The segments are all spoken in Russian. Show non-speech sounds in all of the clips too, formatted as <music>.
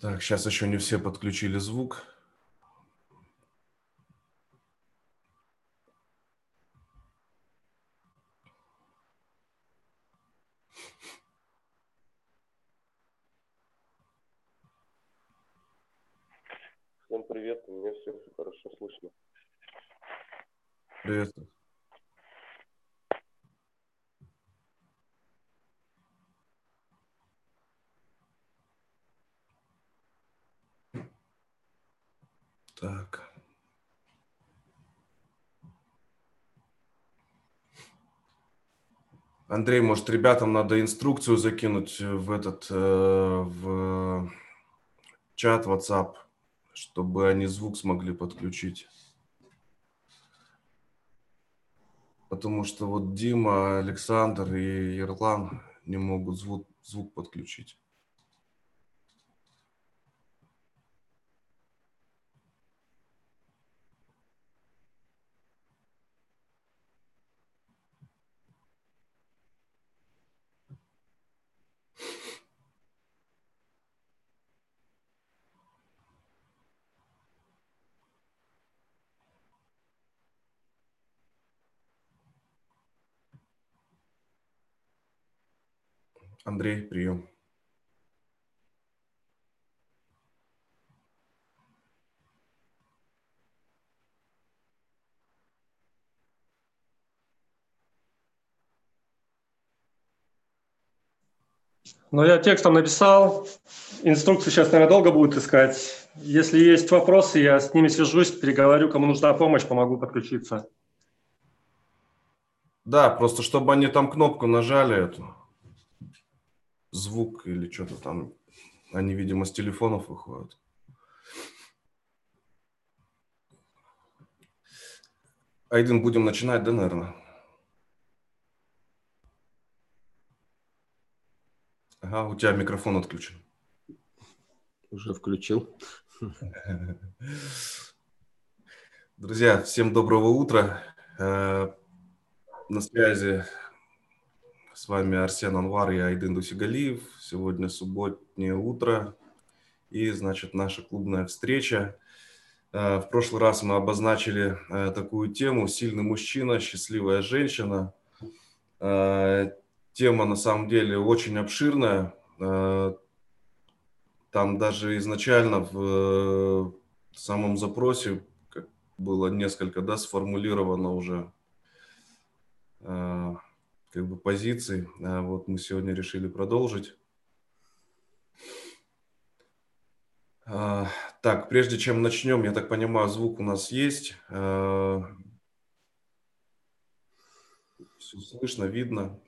Так, сейчас еще не все подключили звук. Всем привет, у меня все хорошо слышно. Приветствую. Так. Андрей, может, ребятам надо инструкцию закинуть в этот э, в чат WhatsApp, чтобы они звук смогли подключить. Потому что вот Дима, Александр и Ерлан не могут звук, звук подключить. Андрей, прием. Ну, я текстом написал. Инструкцию сейчас, наверное, долго будет искать. Если есть вопросы, я с ними свяжусь, переговорю. Кому нужна помощь, помогу подключиться. Да, просто чтобы они там кнопку нажали эту звук или что-то там. Они, видимо, с телефонов выходят. Айден, будем начинать, да, наверное? Ага, у тебя микрофон отключен. Уже включил. Друзья, всем доброго утра. Э, на связи с вами Арсен Анвар и Айдын Дусигалиев. Сегодня субботнее утро и, значит, наша клубная встреча. Э, в прошлый раз мы обозначили э, такую тему «Сильный мужчина, счастливая женщина». Э, тема на самом деле очень обширная. Там даже изначально в самом запросе было несколько да, сформулировано уже как бы позиций. А вот мы сегодня решили продолжить. А, так, прежде чем начнем, я так понимаю, звук у нас есть. А, Все слышно, видно.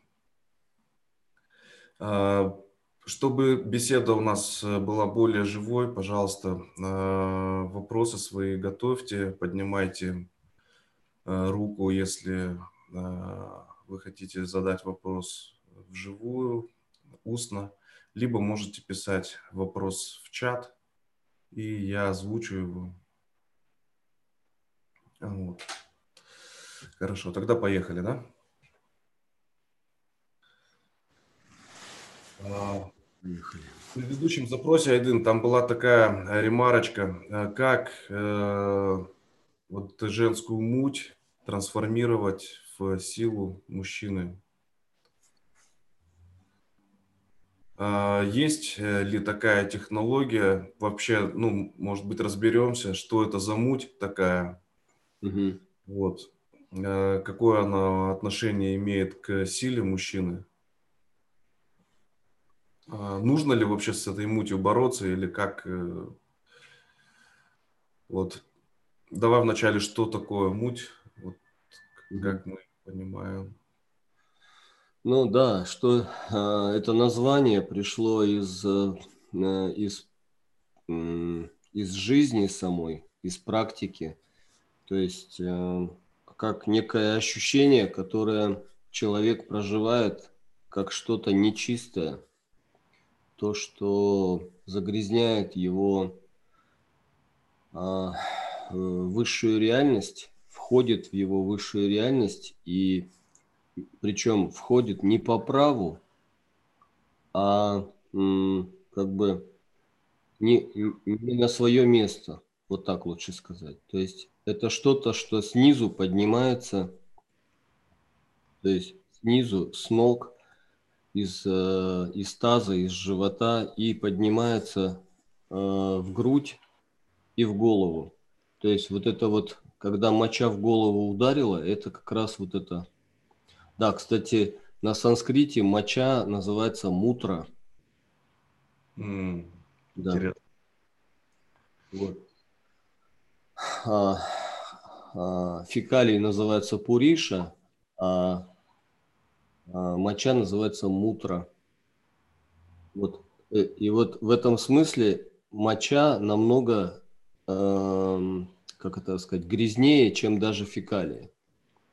Чтобы беседа у нас была более живой, пожалуйста, вопросы свои готовьте, поднимайте руку, если вы хотите задать вопрос вживую, устно, либо можете писать вопрос в чат, и я озвучу его. Вот. Хорошо, тогда поехали, да? Поехали. В предыдущем запросе, Айдын, там была такая ремарочка, э, как э, вот женскую муть трансформировать в силу мужчины. А, есть э, ли такая технология? Вообще, ну, может быть, разберемся, что это за муть такая. Угу. Вот. А, какое она отношение имеет к силе мужчины? А, нужно ли вообще с этой мутью бороться или как? Э, вот. Давай вначале, что такое муть? Как мы понимаю. Ну да, что э, это название пришло из, э, из, э, из жизни самой, из практики. То есть э, как некое ощущение, которое человек проживает как что-то нечистое, то, что загрязняет его э, высшую реальность входит в его высшую реальность и причем входит не по праву, а как бы не, не на свое место, вот так лучше сказать. То есть это что-то, что снизу поднимается, то есть снизу, с ног, из, э, из таза, из живота и поднимается э, в грудь и в голову. То есть вот это вот, когда моча в голову ударила, это как раз вот это. Да, кстати, на санскрите моча называется мутра. Mm, да. Интересно. Вот. А, а, фекалии называются пуриша, а, а моча называется мутра. Вот. Э, и вот в этом смысле моча намного, э, как это сказать, грязнее, чем даже фекалии.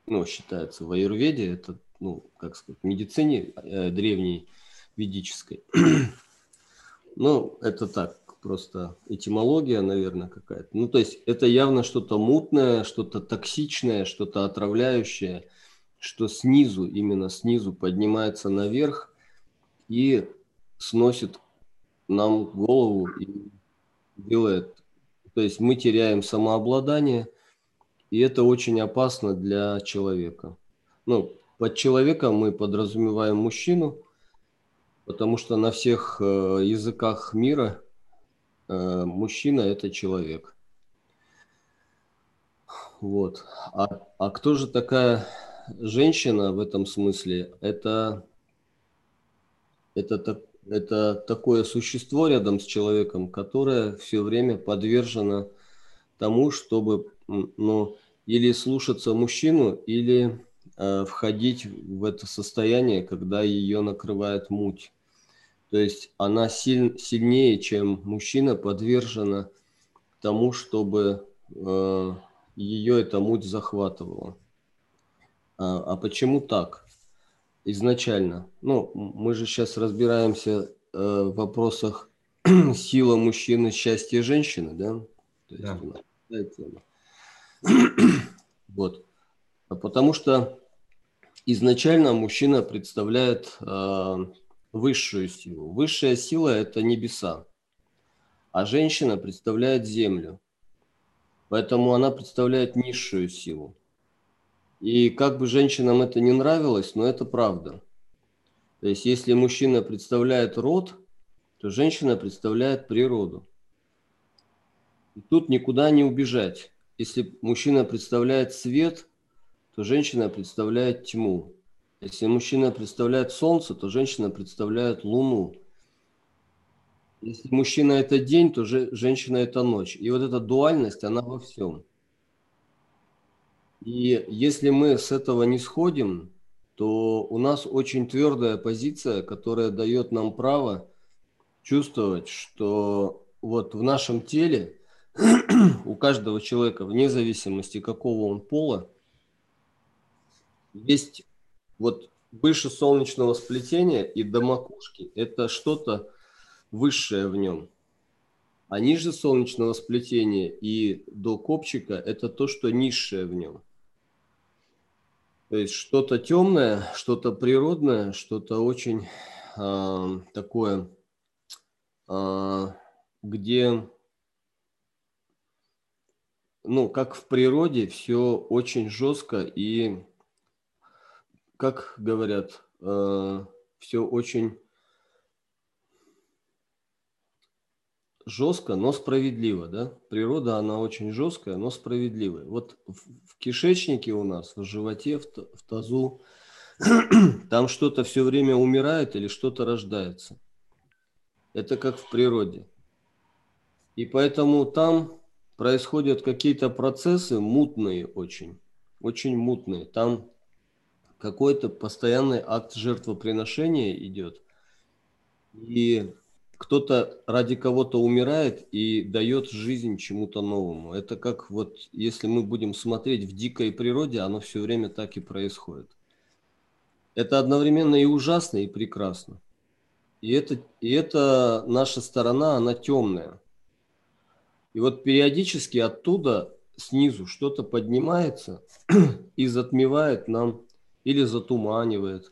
Ну, считается в аюрведе, это, ну, как сказать, в медицине э, древней ведической. <clears throat> ну, это так, просто этимология, наверное, какая-то. Ну, то есть это явно что-то мутное, что-то токсичное, что-то отравляющее, что снизу, именно снизу поднимается наверх и сносит нам голову и делает. То есть мы теряем самообладание, и это очень опасно для человека. Ну, под человеком мы подразумеваем мужчину, потому что на всех э, языках мира э, мужчина – это человек. Вот. А, а кто же такая женщина в этом смысле? Это, это, так, это такое существо рядом с человеком, которое все время подвержено тому, чтобы ну, или слушаться мужчину, или э, входить в это состояние, когда ее накрывает муть. То есть она силь, сильнее, чем мужчина, подвержена тому, чтобы э, ее эта муть захватывала. А, а почему так? Изначально. Ну, мы же сейчас разбираемся э, в вопросах <clears throat> сила мужчины, счастье женщины, да? То есть, да. Да, тема. <clears throat> вот. А потому что изначально мужчина представляет э, высшую силу. Высшая сила – это небеса, а женщина представляет землю. Поэтому она представляет низшую силу. И как бы женщинам это не нравилось, но это правда. То есть если мужчина представляет род, то женщина представляет природу. И тут никуда не убежать. Если мужчина представляет свет, то женщина представляет тьму. Если мужчина представляет солнце, то женщина представляет луну. Если мужчина это день, то же, женщина это ночь. И вот эта дуальность, она во всем. И если мы с этого не сходим, то у нас очень твердая позиция, которая дает нам право чувствовать, что вот в нашем теле <clears throat> у каждого человека, вне зависимости какого он пола, есть вот выше солнечного сплетения и до макушки – это что-то высшее в нем. А ниже солнечного сплетения и до копчика – это то, что низшее в нем. То есть что-то темное, что-то природное, что-то очень э, такое, э, где, ну, как в природе, все очень жестко и как говорят, э, все очень жестко, но справедливо, да? Природа, она очень жесткая, но справедливая. Вот в, в кишечнике у нас, в животе, в, в тазу, <clears throat> там что-то все время умирает или что-то рождается. Это как в природе. И поэтому там происходят какие-то процессы мутные очень, очень мутные. Там какой-то постоянный акт жертвоприношения идет. И кто-то ради кого-то умирает и дает жизнь чему-то новому. Это как вот, если мы будем смотреть в дикой природе, оно все время так и происходит. Это одновременно и ужасно, и прекрасно. И это, и это наша сторона, она темная. И вот периодически оттуда, снизу, что-то поднимается и затмевает нам или затуманивает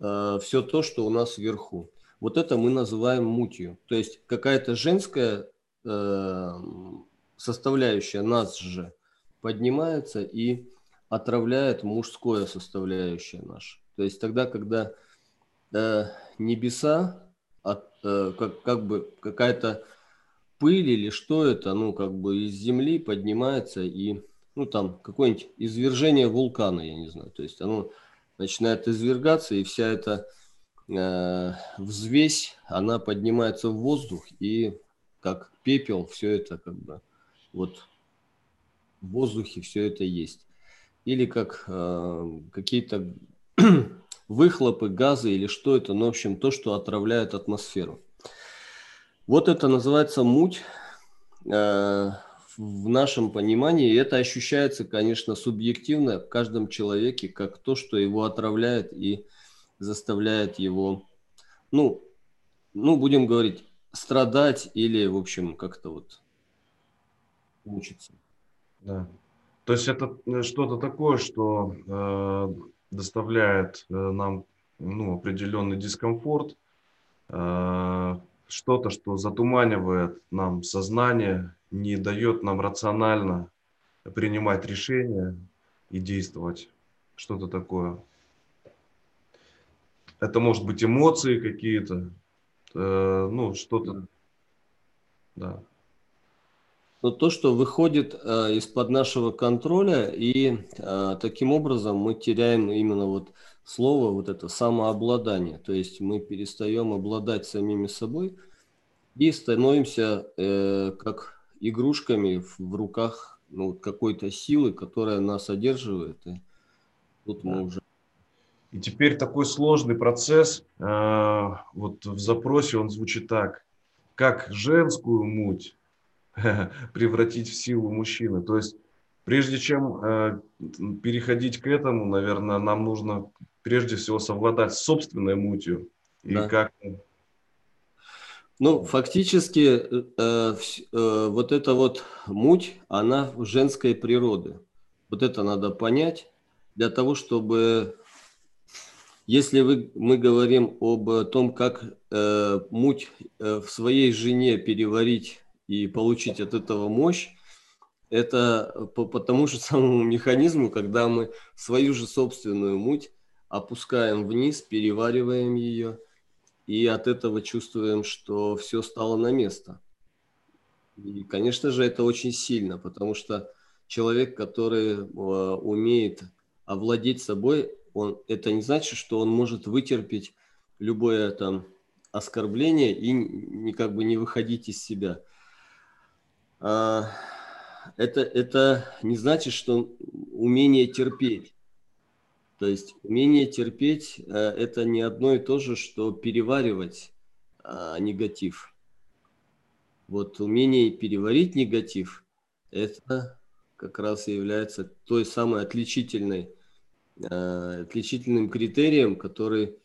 э, все то, что у нас вверху. Вот это мы называем мутью. То есть какая-то женская э, составляющая нас же поднимается и отравляет мужское составляющее наше. То есть тогда, когда э, небеса, от, э, как, как бы какая-то пыль или что это, ну, как бы из земли поднимается и, ну, там, какое-нибудь извержение вулкана, я не знаю. То есть оно начинает извергаться, и вся эта э, взвесь, она поднимается в воздух, и как пепел, все это как бы вот в воздухе все это есть. Или как э, какие-то <clears throat> выхлопы, газы или что это, ну, в общем, то, что отравляет атмосферу. Вот это называется муть э, в нашем понимании. И это ощущается, конечно, субъективно в каждом человеке, как то, что его отравляет и заставляет его, ну, ну будем говорить, страдать или, в общем, как-то вот мучиться. Да. То есть это э, что-то такое, что э, доставляет э, нам ну, определенный дискомфорт, э, что-то, что затуманивает нам сознание, не дает нам рационально принимать решения и действовать. Что-то такое. Это может быть эмоции какие-то, э, ну, что-то. Да но то, что выходит э, из-под нашего контроля, и э, таким образом мы теряем именно вот слово, вот это самообладание. То есть мы перестаем обладать самими собой и становимся э, как игрушками в, в руках ну, какой-то силы, которая нас одерживает. И тут мы уже и теперь такой сложный процесс, э, вот в запросе он звучит так, как женскую муть <laughs> превратить в силу мужчины. То есть прежде чем э, переходить к этому, наверное, нам нужно прежде всего совладать с собственной мутью. И да. как... Ну, фактически, э, э, э, вот эта вот муть, она женской природы. Вот это надо понять для того, чтобы, если вы, мы говорим об том, как э, муть э, в своей жене переварить и получить от этого мощь, это по, по тому же <laughs> самому механизму, когда мы свою же собственную муть опускаем вниз, перевариваем ее, и от этого чувствуем, что все стало на место. И, конечно же, это очень сильно, потому что человек, который э, умеет овладеть собой, он, это не значит, что он может вытерпеть любое там оскорбление и не, как бы не выходить из себя – а, это, это не значит, что умение терпеть. То есть умение терпеть э, – это не одно и то же, что переваривать а, негатив. Вот умение переварить негатив – это как раз и является той самой отличительной, отличительным критерием, который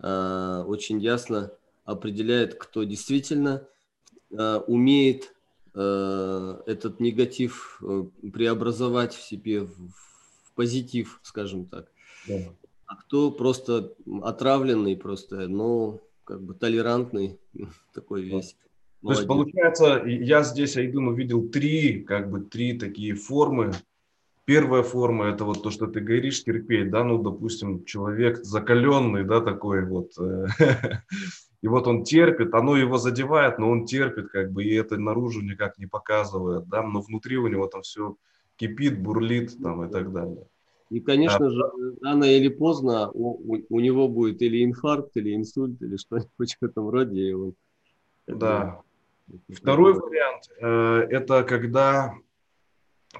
э, очень ясно определяет, кто действительно умеет Э, этот негатив э, преобразовать в себе в, позитив, скажем так. Да. А кто просто отравленный, просто, ну, как бы толерантный <laughs> такой весь. То есть получается, я здесь, Айдун, увидел три, как бы три такие формы. Первая форма это вот то, что ты говоришь, терпеть, да, ну, допустим, человек закаленный, да, такой вот, э, <laughs> И вот он терпит, оно его задевает, но он терпит, как бы, и это наружу никак не показывает, да, но внутри у него там все кипит, бурлит там и так далее. И, конечно а, же, рано или поздно у, у, у него будет или инфаркт, или инсульт, или что-нибудь в этом роде. И он, да. Это, Второй вариант э, – это когда,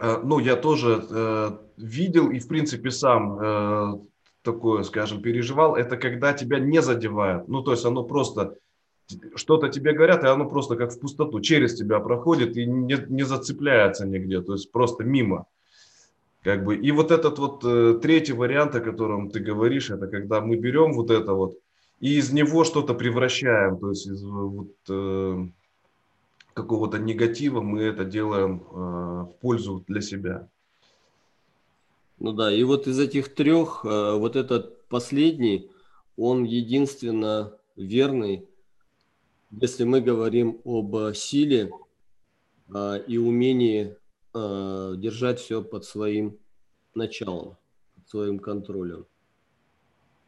ну, я тоже э, видел и, в принципе, сам э, такое, скажем, переживал, это когда тебя не задевают. Ну, то есть оно просто, что-то тебе говорят, и оно просто как в пустоту, через тебя проходит и не, не зацепляется нигде, то есть просто мимо. Как бы. И вот этот вот э, третий вариант, о котором ты говоришь, это когда мы берем вот это вот и из него что-то превращаем, то есть из вот, э, какого-то негатива мы это делаем э, в пользу для себя. Ну да, и вот из этих трех, э, вот этот последний, он единственно верный если мы говорим об силе а, и умении держать все под своим началом, под своим контролем.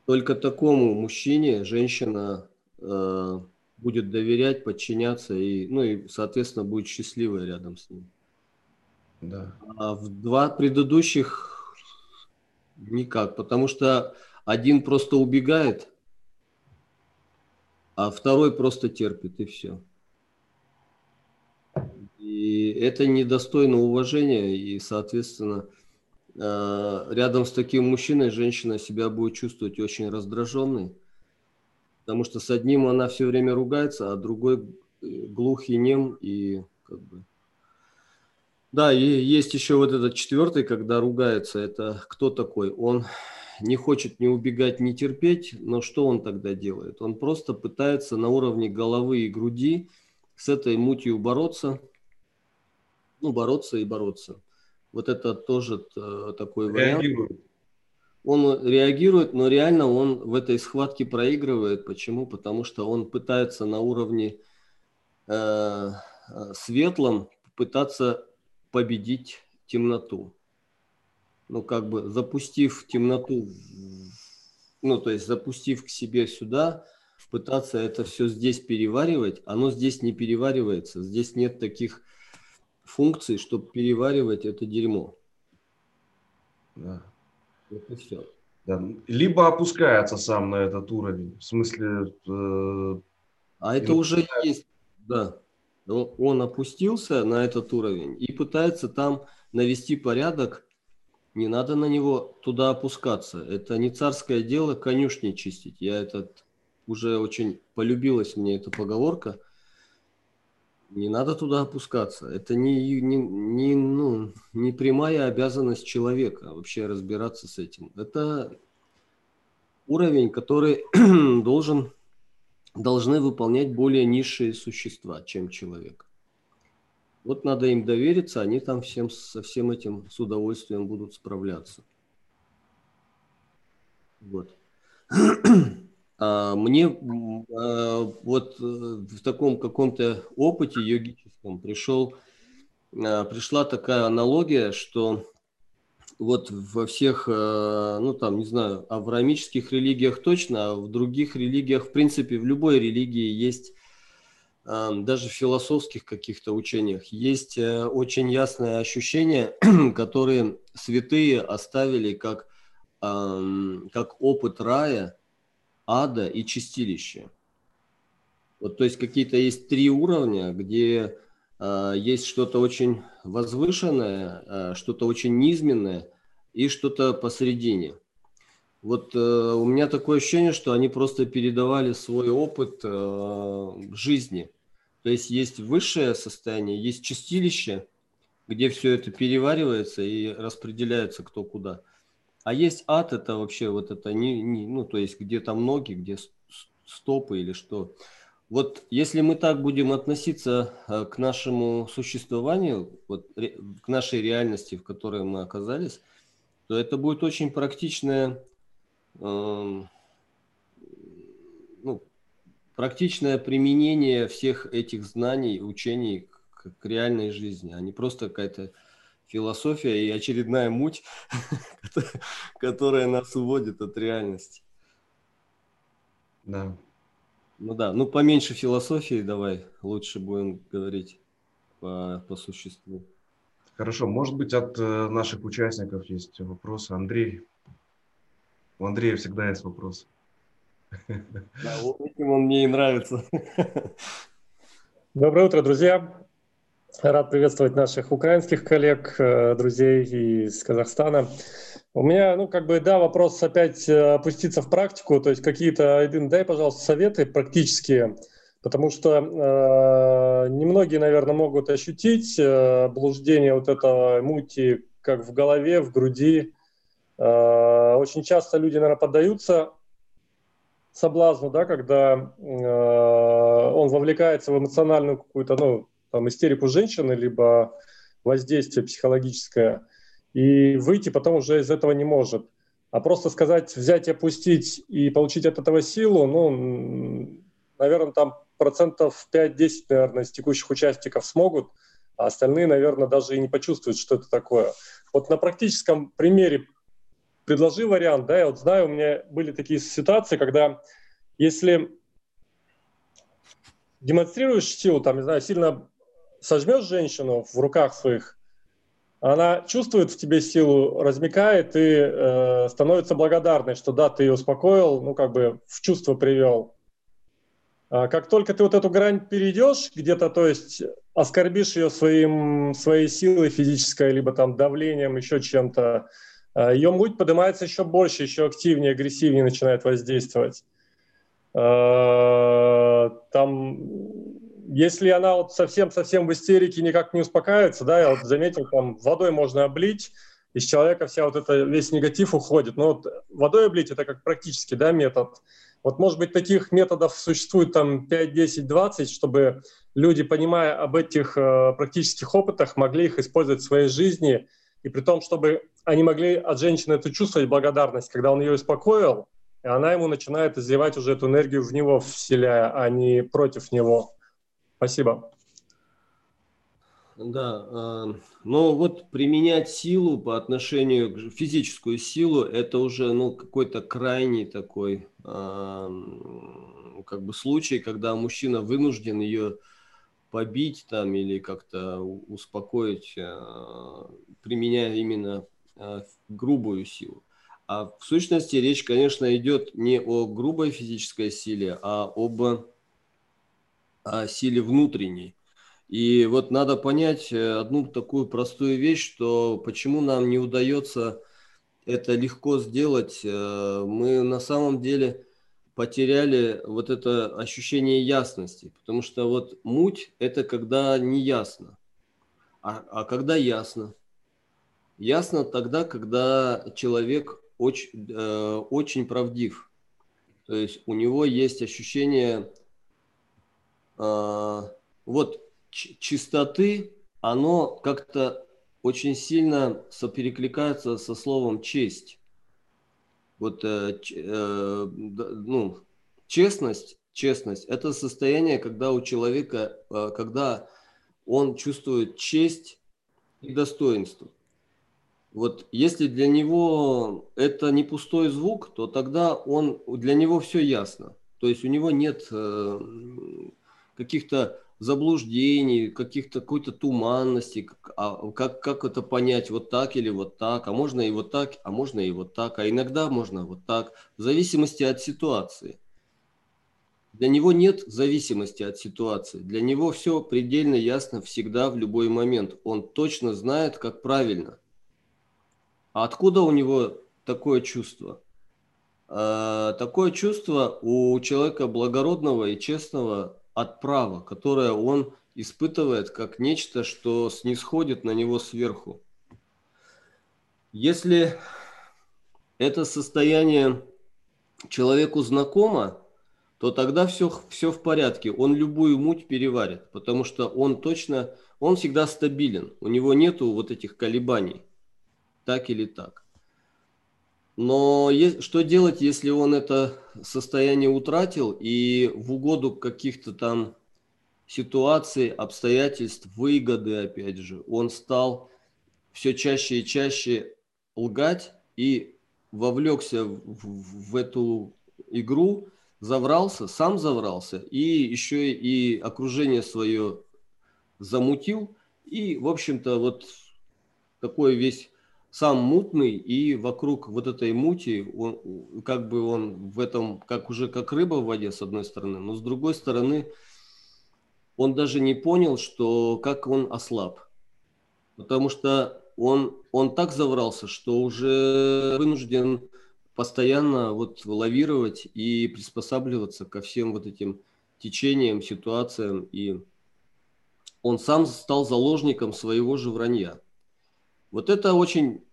Только такому мужчине женщина будет доверять, подчиняться и, ну и, соответственно, будет счастливой рядом с ним. Да. А в два предыдущих никак, потому что один просто убегает, а второй просто терпит, и все. И это недостойно уважения, и, соответственно, э, рядом с таким мужчиной женщина себя будет чувствовать очень раздраженной, потому что с одним она все время ругается, а другой э, глух и нем, и как бы... Да, и есть еще вот этот четвертый, когда ругается, это кто такой? Он не хочет ни убегать, ни терпеть, но что он тогда делает? Он просто пытается на уровне головы и груди с этой мутью бороться, ну, бороться и бороться. Вот это тоже э, такой реагирует. Он реагирует, но реально он в этой схватке проигрывает. Почему? Потому что он пытается на уровне э, э светлом пытаться победить темноту ну, как бы запустив темноту, ну, то есть запустив к себе сюда, пытаться это все здесь переваривать, оно здесь не переваривается. Здесь нет таких функций, чтобы переваривать это дерьмо. Да. Это все. Да. Либо опускается сам на этот уровень, в смысле... Э, а это уже есть, да. Он опустился на этот уровень и пытается там навести порядок не надо на него туда опускаться. Это не царское дело конюшни чистить. Я этот уже очень полюбилась мне эта поговорка. Не надо туда опускаться. Это не, не, не, ну, не прямая обязанность человека вообще разбираться с этим. Это уровень, который <clears throat> должен, должны выполнять более низшие существа, чем человек. Вот надо им довериться, они там всем, со всем этим с удовольствием будут справляться. Вот. <clears throat> А мне а, вот э, в таком каком-то опыте йогическом пришел, а, пришла такая аналогия, что вот во всех, э, ну там, не знаю, авраамических религиях точно, а в других религиях, в принципе, в любой религии есть даже в философских каких-то учениях есть э, очень ясное ощущение, <clears throat> которые святые оставили как, как опыт рая, ада и чистилища. Вот, то есть какие-то есть три уровня, где э, есть что-то очень возвышенное, э, что-то очень низменное и что-то посередине. Вот э, у меня такое ощущение, что они просто передавали свой опыт э, жизни – то есть есть высшее состояние, есть чистилище, где все это переваривается и распределяется кто куда. А есть ад, это вообще вот это не, не ну то есть где там ноги, где стопы или что. Вот если мы так будем относиться э, к нашему существованию, вот, к нашей реальности, в которой мы оказались, то это будет очень практичное э, практичное применение всех этих знаний, учений к, к реальной жизни, а не просто какая-то философия и очередная муть, <laughs> которая нас уводит от реальности. Да. Ну да, ну поменьше философии давай, лучше будем говорить по, по существу. Хорошо, может быть, от э, наших участников есть вопросы. Андрей, у Андрея всегда есть вопросы. Да, этим он мне и нравится. Доброе утро, друзья. Рад приветствовать наших украинских коллег, э, друзей из Казахстана. У меня, ну, как бы, да, вопрос опять э, опуститься в практику, то есть какие-то, один, дай, пожалуйста, советы практические, потому что э, немногие, наверное, могут ощутить э, блуждение вот этого мути как в голове, в груди. Э, очень часто люди, наверное, поддаются соблазну, да, когда э, он вовлекается в эмоциональную какую-то, ну, там, истерику женщины, либо воздействие психологическое, и выйти потом уже из этого не может. А просто сказать, взять и опустить и получить от этого силу, ну, наверное, там процентов 5-10, наверное, из текущих участников смогут, а остальные, наверное, даже и не почувствуют, что это такое. Вот на практическом примере предложи вариант, да, я вот знаю, у меня были такие ситуации, когда если демонстрируешь силу, там, не знаю, сильно сожмешь женщину в руках своих, она чувствует в тебе силу, размекает и э, становится благодарной, что да, ты ее успокоил, ну как бы в чувство привел. А как только ты вот эту грань перейдешь где-то, то есть оскорбишь ее своим, своей силой физической, либо там давлением, еще чем-то, э, ее муть поднимается еще больше, еще активнее, агрессивнее начинает воздействовать. Э, там если она вот совсем-совсем в истерике никак не успокаивается, да, я вот заметил, там водой можно облить, из человека вся вот это, весь негатив уходит. Но вот водой облить это как практически, да, метод. Вот, может быть, таких методов существует там 5, 10, 20, чтобы люди, понимая об этих э, практических опытах, могли их использовать в своей жизни, и при том, чтобы они могли от женщины это чувствовать благодарность, когда он ее успокоил, и она ему начинает изливать уже эту энергию в него, вселяя, а не против него. Спасибо. Да, э, но вот применять силу по отношению к физическую силу, это уже ну какой-то крайний такой э, как бы случай, когда мужчина вынужден ее побить там или как-то успокоить, э, применяя именно грубую силу. А в сущности речь, конечно, идет не о грубой физической силе, а об о силе внутренней. И вот надо понять э, одну такую простую вещь, что почему нам не удается это легко сделать. Э, мы на самом деле потеряли вот это ощущение ясности, потому что вот муть – это когда не ясно. А, а когда ясно? Ясно тогда, когда человек очень, э, очень правдив. То есть у него есть ощущение а, вот чистоты, оно как-то очень сильно соперекликается со словом честь. Вот э, э, ну, честность, честность – это состояние, когда у человека, э, когда он чувствует честь и достоинство. Вот если для него это не пустой звук, то тогда он, для него все ясно. То есть у него нет каких-то заблуждений, каких-то какой-то туманности, как, а, как, как это понять, вот так или вот так, а можно и вот так, а можно и вот так, а иногда можно вот так, в зависимости от ситуации. Для него нет зависимости от ситуации, для него все предельно ясно всегда, в любой момент. Он точно знает, как правильно. А откуда у него такое чувство? А, такое чувство у человека благородного и честного от права, которое он испытывает как нечто, что снисходит на него сверху. Если это состояние человеку знакомо, то тогда все, все в порядке. Он любую муть переварит, потому что он точно, он всегда стабилен. У него нету вот этих колебаний, так или так. Но что делать, если он это состояние утратил и в угоду каких-то там ситуаций, обстоятельств, выгоды, опять же, он стал все чаще и чаще лгать и вовлекся в, в, в эту игру, заврался, сам заврался, и еще и окружение свое замутил, и, в общем-то, вот такой весь сам мутный, и вокруг вот этой мути, он, как бы он в этом, как уже как рыба в воде, с одной стороны, но с другой стороны, он даже не понял, что как он ослаб. Потому что он, он так заврался, что уже вынужден постоянно вот лавировать и приспосабливаться ко всем вот этим течениям, ситуациям. И он сам стал заложником своего же вранья. Вот это очень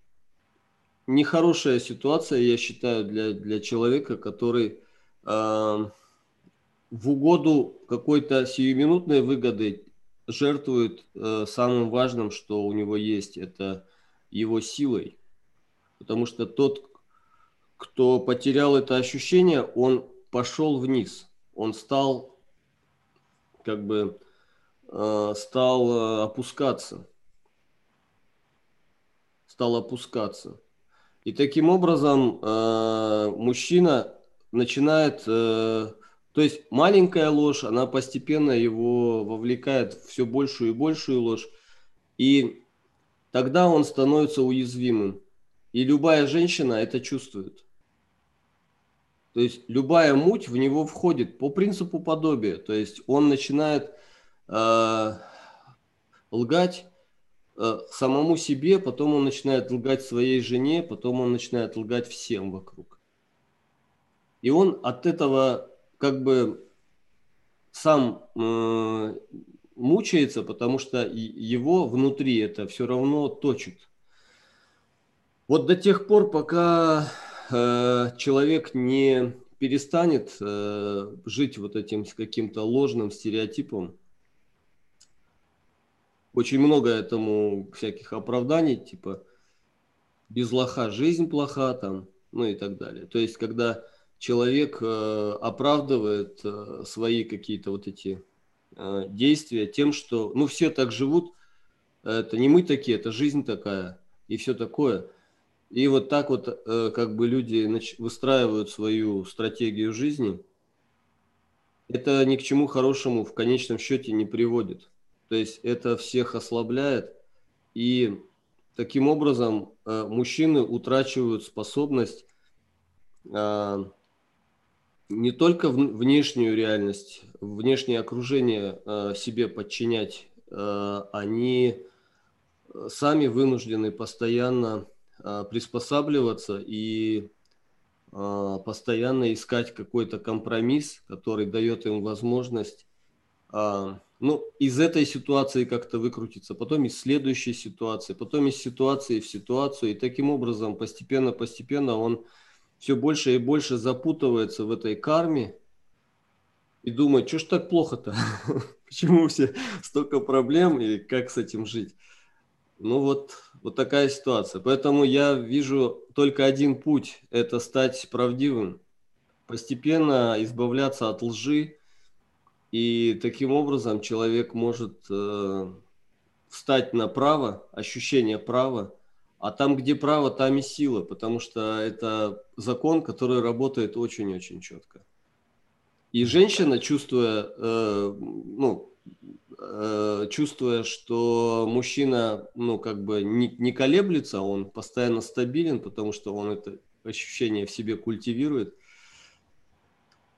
нехорошая ситуация, я считаю, для, для человека, который э, в угоду какой-то сиюминутной выгоды жертвует э, самым важным, что у него есть, это его силой. Потому что тот, кто потерял это ощущение, он пошел вниз, он стал как бы э, стал э, опускаться. Стал опускаться. И таким образом э, мужчина начинает, э, то есть маленькая ложь, она постепенно его вовлекает в все большую и большую ложь, и тогда он становится уязвимым. И любая женщина это чувствует. То есть любая муть в него входит по принципу подобия. То есть он начинает э, лгать самому себе, потом он начинает лгать своей жене, потом он начинает лгать всем вокруг. И он от этого как бы сам э, мучается, потому что его внутри это все равно точит. Вот до тех пор, пока э, человек не перестанет э, жить вот этим каким-то ложным стереотипом, очень много этому всяких оправданий, типа без лоха жизнь плоха там, ну и так далее. То есть, когда человек э, оправдывает э, свои какие-то вот эти э, действия тем, что, ну, все так живут, это не мы такие, это жизнь такая и все такое. И вот так вот как бы люди выстраивают свою стратегию жизни. Это ни к чему хорошему в конечном счете не приводит. То есть это всех ослабляет, и таким образом мужчины утрачивают способность не только внешнюю реальность, внешнее окружение э, себе подчинять, э, они э, сами вынуждены постоянно приспосабливаться и постоянно искать какой-то компромисс, который дает им возможность ну, из этой ситуации как-то выкрутиться, потом из следующей ситуации, потом из ситуации в ситуацию. И таким образом постепенно-постепенно он все больше и больше запутывается в этой карме и думает, что ж так плохо-то? <laughs> Почему все столько проблем и как с этим жить? Ну вот, вот такая ситуация. Поэтому я вижу только один путь – это стать правдивым, постепенно избавляться от лжи, и таким образом человек может э, встать на право, ощущение права, а там, где право, там и сила, потому что это закон, который работает очень-очень четко. И женщина, чувствуя, э, ну, э, чувствуя, что мужчина, ну, как бы не, не колеблется, он постоянно стабилен, потому что он это ощущение в себе культивирует,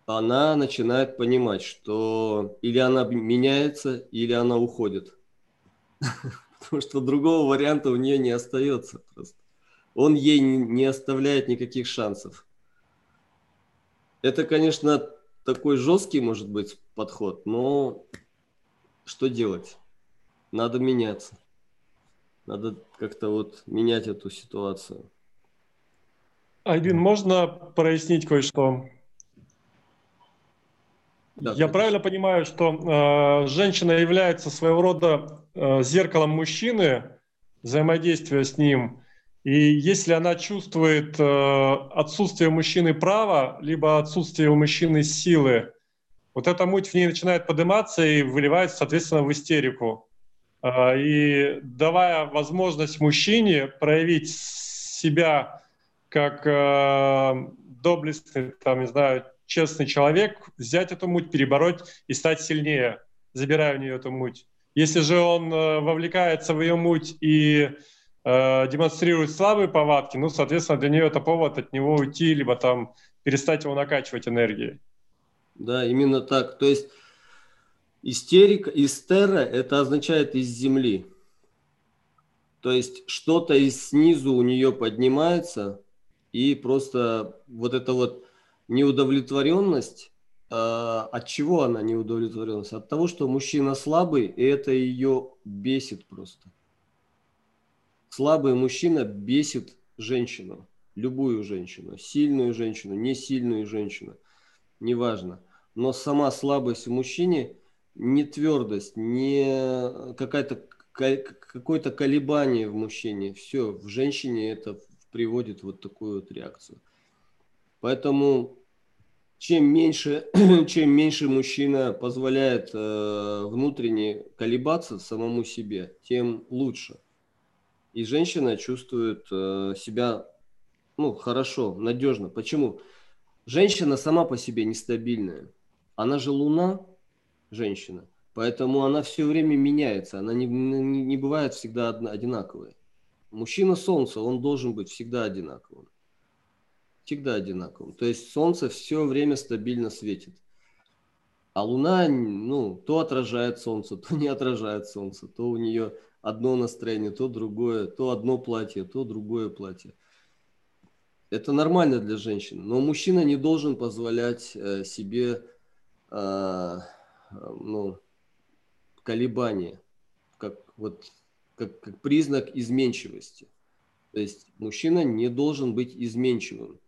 она начинает понимать, что или она меняется, или она уходит. <laughs> потому что другого варианта у нее не остается просто. Он ей не оставляет никаких шансов. Это, конечно, такой жесткий, может быть, подход, но что делать? Надо меняться. Надо как-то вот менять эту ситуацию. Айдин, можно прояснить кое-что? Да, Я конечно. правильно понимаю, что э, женщина является своего рода э, зеркалом мужчины, взаимодействия с ним, и если она чувствует э, отсутствие мужчины права, либо отсутствие у мужчины силы, вот эта муть в ней начинает подниматься и выливается, соответственно, в истерику. Э, и давая возможность мужчине проявить себя как э, доблестный, там, не знаю, честный человек взять эту муть, перебороть и стать сильнее, забирая у нее эту муть. Если же он э, вовлекается в ее муть и э, демонстрирует слабые повадки, ну, соответственно, для нее это повод от него уйти, либо там перестать его накачивать энергией. Да, именно так. То есть истерика, истера – это означает из земли. То есть что-то из снизу у нее поднимается, и просто вот это вот неудовлетворенность, а, от чего она неудовлетворенность? От того, что мужчина слабый, и это ее бесит просто. Слабый мужчина бесит женщину, любую женщину, сильную женщину, не сильную женщину, неважно. Но сама слабость в мужчине, не твердость, не какая-то какое-то колебание в мужчине, все, в женщине это приводит вот такую вот реакцию. Поэтому чем меньше, <clears throat> чем меньше мужчина позволяет э, внутренне колебаться самому себе, тем лучше. И женщина чувствует э, себя ну, хорошо, надежно. Почему? Женщина сама по себе нестабильная. Она же луна, женщина. Поэтому она все время меняется. Она не, не, не бывает всегда одна, одинаковой. Мужчина Солнце, он должен быть всегда одинаковым всегда одинаковым. То есть Солнце все время стабильно светит. А Луна, ну, то отражает Солнце, <laughs> то не отражает Солнце, то у нее одно настроение, то другое, то одно платье, то другое платье. Это нормально для женщины, но мужчина не должен позволять э, себе э, ну, колебания, как, вот, как, как признак изменчивости. То есть мужчина не должен быть изменчивым.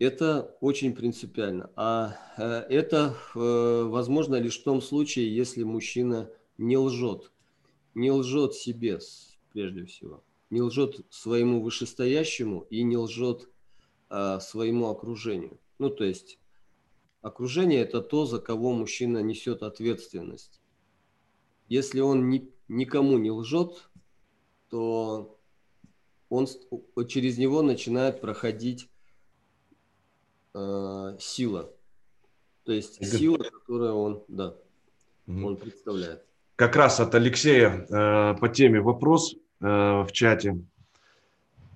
Это очень принципиально. А э, это э, возможно лишь в том случае, если мужчина не лжет. Не лжет себе прежде всего. Не лжет своему вышестоящему и не лжет а, своему окружению. Ну, то есть окружение – это то, за кого мужчина несет ответственность. Если он ни, никому не лжет, то он через него начинает проходить э, сила. То есть сила, которую он, да, угу. он представляет. Как раз от Алексея э, по теме вопрос э, в чате.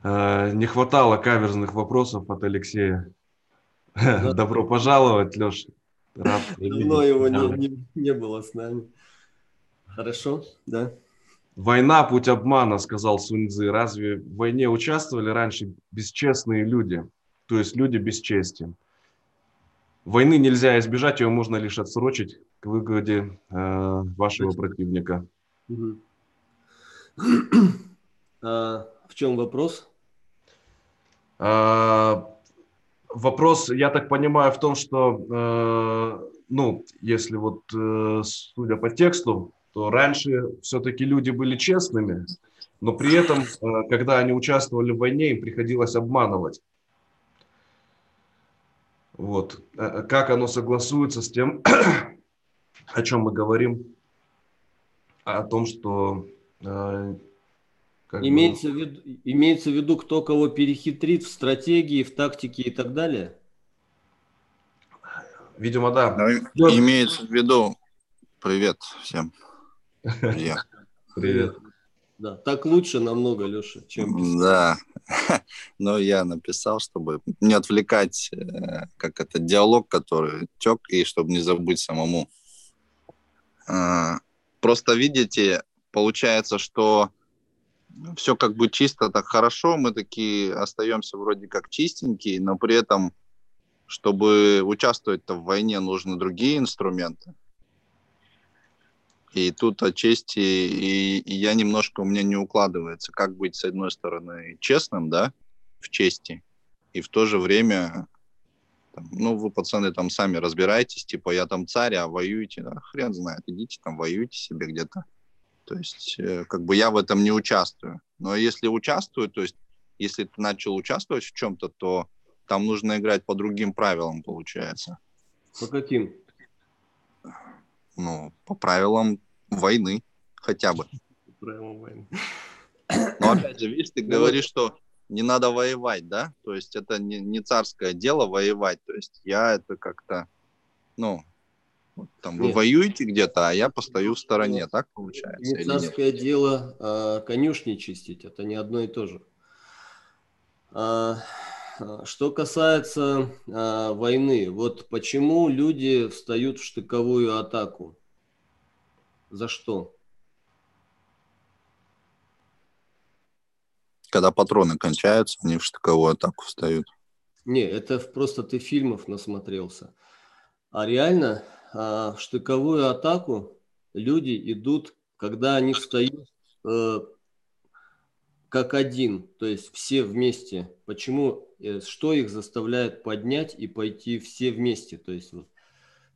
Э, не хватало каверзных вопросов от Алексея. Да. <laughs> Добро пожаловать, Леша. Рад <laughs> Давно его не, не, не было с нами. Хорошо, да. Война – путь обмана, сказал Суньцзы. Разве в войне участвовали раньше бесчестные люди? То есть люди без чести. Войны нельзя избежать, ее можно лишь отсрочить к выгоде э, вашего противника. А, в чем вопрос? А, вопрос, я так понимаю, в том, что, э, ну, если вот, э, судя по тексту, то раньше все-таки люди были честными, но при этом, э, когда они участвовали в войне, им приходилось обманывать. Вот. Э, как оно согласуется с тем, <clears throat> о чем мы говорим, о том, что... Э, имеется, бы... в виду, имеется в виду, кто кого перехитрит в стратегии, в тактике и так далее? Видимо, да. Ну, имеется в виду... Привет всем. <laughs> Привет. Привет. Да, так лучше намного, Леша, чем писать. Да, <laughs> но я написал, чтобы не отвлекать, э, как это, диалог, который тек, и чтобы не забыть самому. А, просто видите, получается, что все как бы чисто, так хорошо, мы такие остаемся вроде как чистенькие, но при этом, чтобы участвовать в войне, нужны другие инструменты. И тут отчасти и, и я немножко, у меня не укладывается, как быть, с одной стороны, честным, да, в чести, и в то же время, там, ну, вы, пацаны, там сами разбирайтесь, типа, я там царь, а воюете, да, хрен знает, идите там, воюйте себе где-то. То есть, э, как бы я в этом не участвую. Но если участвую, то есть, если ты начал участвовать в чем-то, то там нужно играть по другим правилам, получается. По каким? Ну, по правилам войны хотя бы. Правилам войны. Но опять же, видишь, ты ну, говоришь, что не надо воевать, да? То есть это не, не царское дело воевать. То есть я это как-то, ну, там вы воюете где-то, а я постою в стороне, так получается? Не царское нет? дело а, конюшни чистить, это не одно и то же. А что касается а, войны, вот почему люди встают в штыковую атаку? За что? Когда патроны кончаются, они в штыковую атаку встают. Не, это просто ты фильмов насмотрелся. А реально а, в штыковую атаку люди идут, когда они встают э, как один, то есть все вместе. Почему, э, что их заставляет поднять и пойти все вместе? То есть вот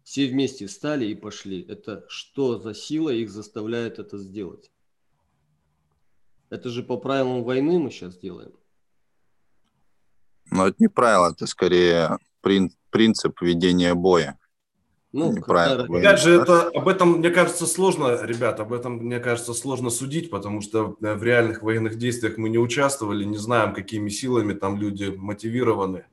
все вместе встали и пошли. Это что за сила их заставляет это сделать? Это же по правилам войны мы сейчас делаем. Ну, это не правило, это скорее прин- принцип ведения боя. Ну, Неправильно. когда- Опять же, это, об этом, мне кажется, сложно, ребят, об этом, мне кажется, сложно судить, потому что э, в реальных военных действиях мы не участвовали, не знаем, какими силами там люди мотивированы.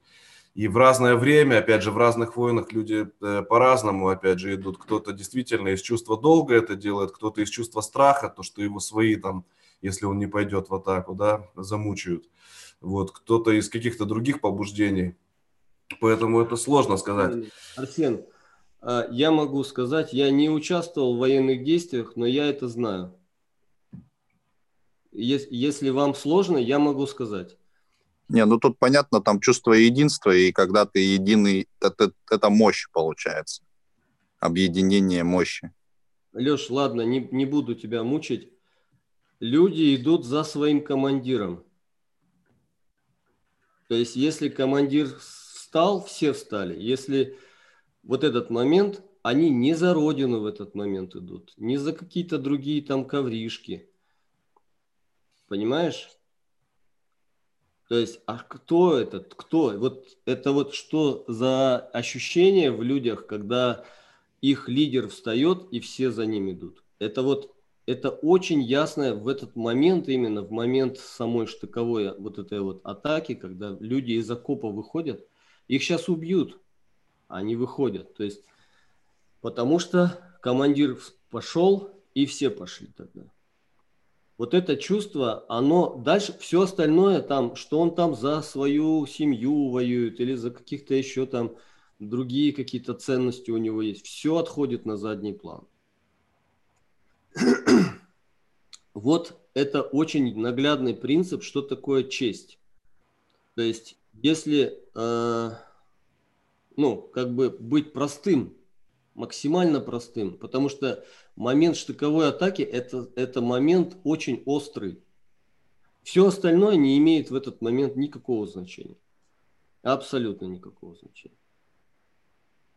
И в разное время, опять же, в разных войнах люди э, по-разному, опять же, идут. Кто-то действительно из чувства долга это делает, кто-то из чувства страха, то, что его свои там, если он не пойдет в атаку, да, замучают. Вот, кто-то из каких-то других побуждений. Поэтому это сложно сказать. Арсен, я могу сказать, я не участвовал в военных действиях, но я это знаю. Ес- Если вам сложно, я могу сказать. Не, ну тут понятно, там чувство единства, и когда ты единый, это, это мощь получается. Объединение мощи. Леш, ладно, не, не буду тебя мучить. Люди идут за своим командиром. То есть, если командир встал, все встали. Если вот этот момент, они не за родину в этот момент идут, не за какие-то другие там ковришки. Понимаешь? То есть, а кто этот? Кто? Вот это вот что за ощущение в людях, когда их лидер встает и все за ним идут? Это вот это очень ясно в этот момент, именно в момент самой штыковой вот этой вот атаки, когда люди из окопа выходят, их сейчас убьют, они выходят. То есть, потому что командир пошел, и все пошли тогда. Вот это чувство, оно дальше, все остальное там, что он там за свою семью воюет или за каких-то еще там другие какие-то ценности у него есть, все отходит на задний план. <clears throat> Вот это очень наглядный принцип, что такое честь. То есть, если, э, ну, как бы быть простым, максимально простым, потому что момент штыковой атаки это, это момент очень острый. Все остальное не имеет в этот момент никакого значения. Абсолютно никакого значения.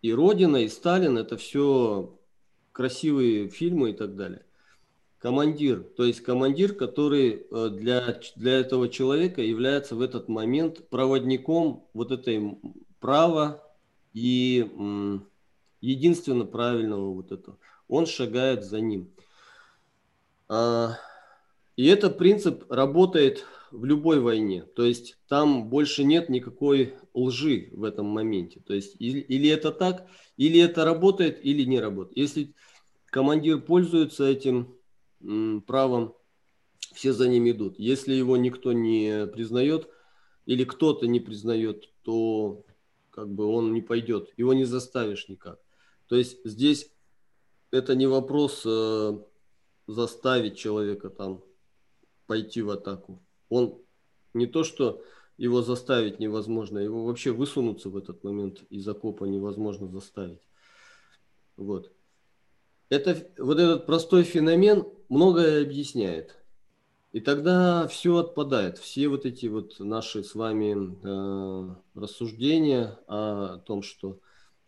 И Родина, и Сталин это все красивые фильмы и так далее командир, то есть командир, который э, для, для этого человека является в этот момент проводником вот этой права и единственно правильного вот этого. Он шагает за ним. А, и этот принцип работает в любой войне. То есть там больше нет никакой лжи в этом моменте. То есть или, или это так, или это работает, или не работает. Если командир пользуется этим правом, все за ним идут. Если его никто не признает или кто-то не признает, то как бы он не пойдет, его не заставишь никак. То есть здесь это не вопрос э, заставить человека там пойти в атаку. Он не то, что его заставить невозможно, его вообще высунуться в этот момент из окопа невозможно заставить. Вот. Это, вот этот простой феномен многое объясняет. И тогда все отпадает. Все вот эти вот наши с вами э, рассуждения о том, что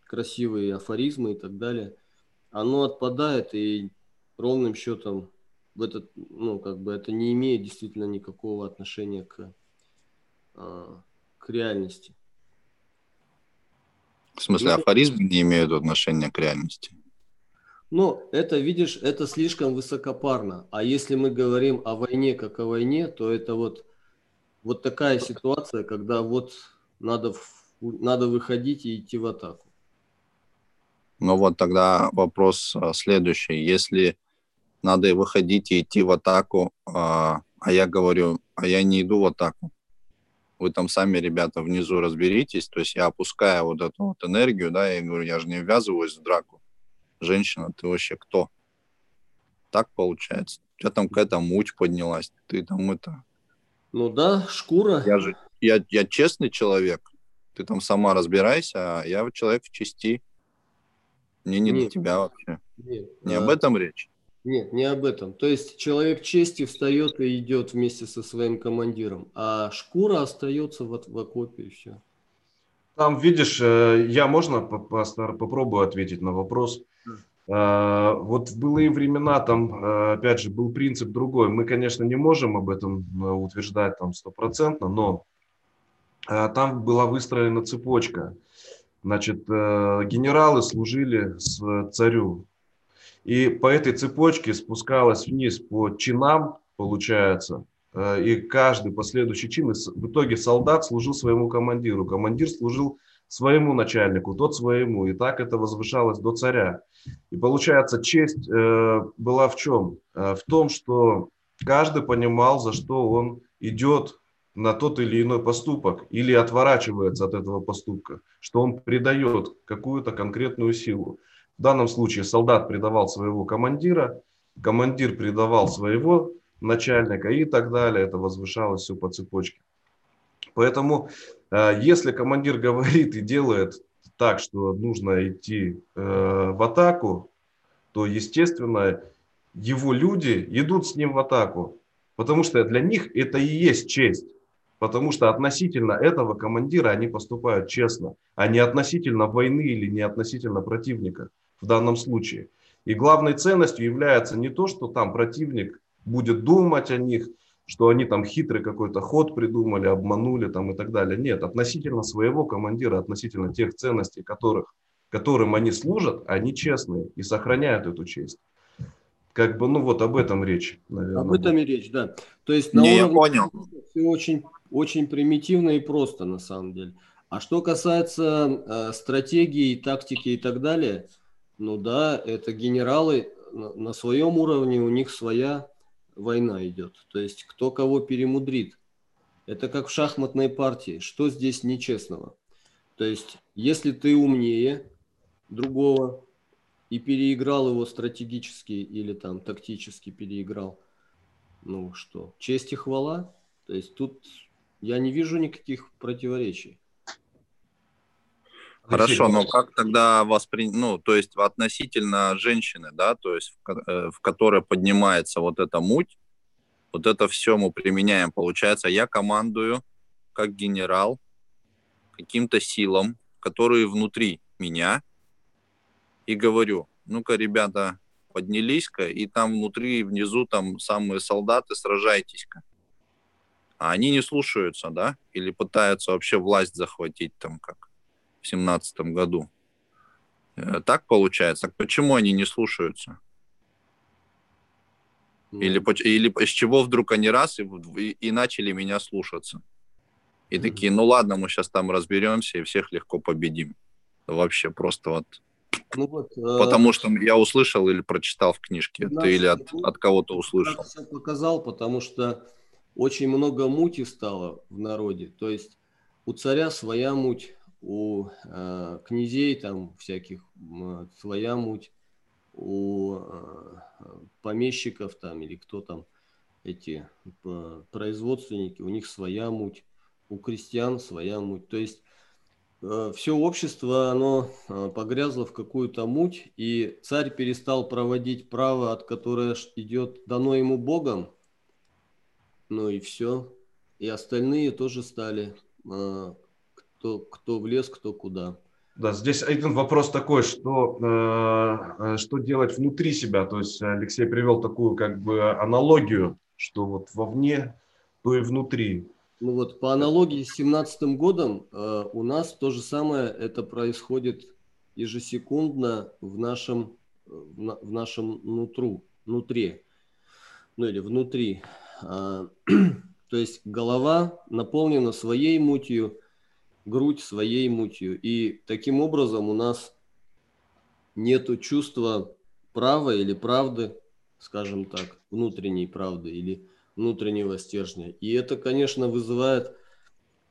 красивые афоризмы и так далее, оно отпадает и ровным счетом в этот, ну, как бы это не имеет действительно никакого отношения к, э, к реальности. В смысле, Ну, афоризмы не имеют отношения к реальности? Ну, это, видишь, это слишком высокопарно. А если мы говорим о войне как о войне, то это вот, вот такая ситуация, когда вот надо, надо выходить и идти в атаку. Ну вот тогда вопрос а, следующий. Если надо выходить и идти в атаку, а а я говорю, а я не иду в атаку. Вы там сами, ребята, внизу разберитесь. То есть я опускаю вот эту вот энергию, да, я говорю, я же не ввязываюсь в драку. Женщина, ты вообще кто? Так получается. У тебя там какая-то муть поднялась. Ты там это... Ну да, шкура. Я же... Я, я честный человек. Ты там сама разбирайся, а я вот человек в чести. Мне не Нет. до тебя вообще. Нет, Не а, об этом речь. Нет, не об этом. То есть человек чести встает и идет вместе со своим командиром, а шкура остается вот в окопе и все. Там, видишь, э, я можно попробую ответить на вопрос. Э, Вот в былые времена там, э, опять же, был принцип другой. Мы, конечно, не можем об этом э, утверждать там стопроцентно, но э, там была выстроена цепочка. Значит, э, генералы служили с царю. И по этой цепочке спускалась вниз по чинам, получается, э, и каждый последующий чин, в итоге солдат служил своему командиру, командир служил своему начальнику, тот своему, и так это возвышалось до царя. И получается, честь э, была в чем? Э, в том, что каждый понимал, за что он идет на тот или иной поступок или отворачивается от этого поступка, что он придает какую-то конкретную силу. В данном случае солдат предавал своего командира, командир предавал своего начальника и так далее. Это возвышалось все по цепочке. Поэтому, если командир <laughs> говорит и делает так, что нужно идти э, в атаку, то, естественно, его люди идут с ним в атаку, потому что для них это и есть честь. Потому что относительно этого командира они поступают честно, а не относительно войны или не относительно противника в данном случае. И главной ценностью является не то, что там противник будет думать о них, что они там хитрый какой-то ход придумали, обманули там и так далее. Нет, относительно своего командира, относительно тех ценностей, которых, которым они служат, они честные и сохраняют эту честь. Как бы, ну вот об этом речь, наверное. Об этом и речь, да. То есть на Не, уровне я понял. все очень, очень примитивно и просто на самом деле. А что касается э, стратегии, тактики и так далее, ну да, это генералы на, на своем уровне, у них своя война идет. То есть кто кого перемудрит. Это как в шахматной партии. Что здесь нечестного? То есть если ты умнее другого и переиграл его стратегически или там тактически переиграл, ну что, честь и хвала? То есть тут я не вижу никаких противоречий. Хорошо, но как тогда воспринять, ну, то есть относительно женщины, да, то есть в, э, в которой поднимается вот эта муть, вот это все мы применяем, получается, я командую как генерал каким-то силам, которые внутри меня, и говорю, ну-ка, ребята, поднялись-ка, и там внутри, внизу там самые солдаты, сражайтесь-ка. А они не слушаются, да? Или пытаются вообще власть захватить там как в семнадцатом году. Э, так получается. Так почему они не слушаются? Или, ну. или с чего вдруг они раз и, и, и начали меня слушаться? И такие, ну ладно, мы сейчас там разберемся и всех легко победим. Вообще просто вот. Ну вот э, потому что я услышал или прочитал в книжке, ты или от, от кого-то услышал. Я показал, потому что очень много мути стало в народе. То есть у царя своя муть, у э, князей там всяких э, своя муть, у э, помещиков там или кто там эти производственники, у них своя муть, у крестьян своя муть. То есть э, все общество, оно э, погрязло в какую-то муть, и царь перестал проводить право, от которое идет дано ему Богом, ну и все. И остальные тоже стали кто, кто в лес, кто куда. Да, здесь один вопрос такой, что, э, э, что делать внутри себя. То есть Алексей привел такую как бы аналогию, что вот вовне, то и внутри. Ну вот по аналогии с 17 годом э, у нас то же самое это происходит ежесекундно в нашем, в, в нашем нутру, нутре, ну или внутри. А, <clears throat> то есть голова наполнена своей мутью, грудь своей мутью. И таким образом у нас нет чувства права или правды, скажем так, внутренней правды или внутреннего стержня. И это, конечно, вызывает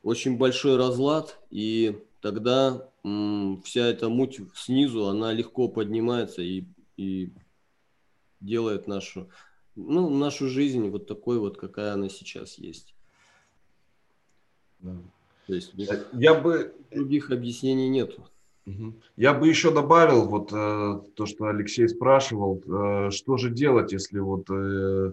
очень большой разлад, и тогда м, вся эта муть снизу, она легко поднимается и, и делает нашу, ну, нашу жизнь вот такой вот, какая она сейчас есть. Да. То есть я бы других объяснений нету. Я бы еще добавил вот э, то, что Алексей спрашивал, э, что же делать, если вот э,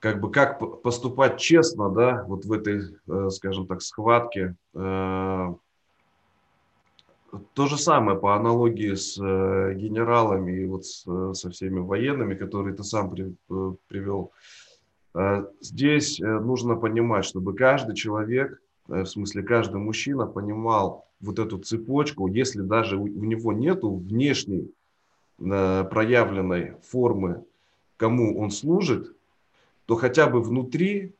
как бы как поступать честно, да, вот в этой, э, скажем так, схватке. Э, то же самое по аналогии с э, генералами и вот с, э, со всеми военными, которые ты сам при, э, привел. Э, здесь э, нужно понимать, чтобы каждый человек в смысле каждый мужчина понимал вот эту цепочку, если даже у него нету внешней проявленной формы, кому он служит, то хотя бы внутри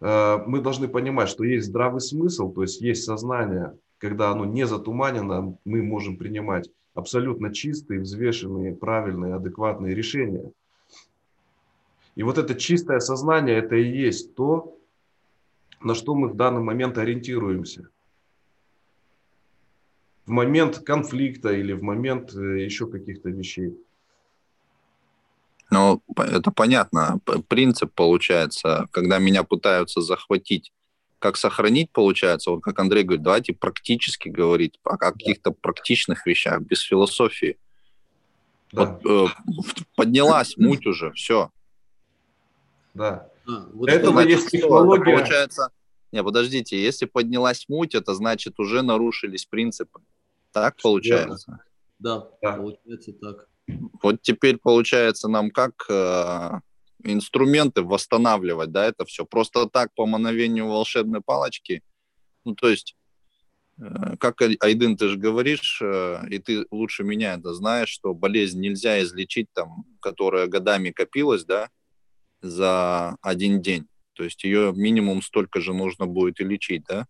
мы должны понимать, что есть здравый смысл, то есть есть сознание, когда оно не затуманено, мы можем принимать абсолютно чистые, взвешенные, правильные, адекватные решения. И вот это чистое сознание, это и есть то, на что мы в данный момент ориентируемся. В момент конфликта или в момент э, еще каких-то вещей. Ну, это понятно. Принцип получается, когда меня пытаются захватить как сохранить, получается, вот как Андрей говорит, давайте практически говорить о каких-то практичных вещах, без философии. Да. Вот, э, поднялась <clears throat> муть уже, все. Да. А, вот этого значит, есть технология. Получается, не, подождите, если поднялась муть, это значит уже нарушились принципы. Так получается? Да, да, получается так. Вот теперь получается нам как э, инструменты восстанавливать, да, это все. Просто так по мановению волшебной палочки. Ну, то есть, э, как Айдын, ты же говоришь, э, и ты лучше меня это знаешь, что болезнь нельзя излечить, там, которая годами копилась, да, за один день. То есть ее минимум столько же нужно будет и лечить, да?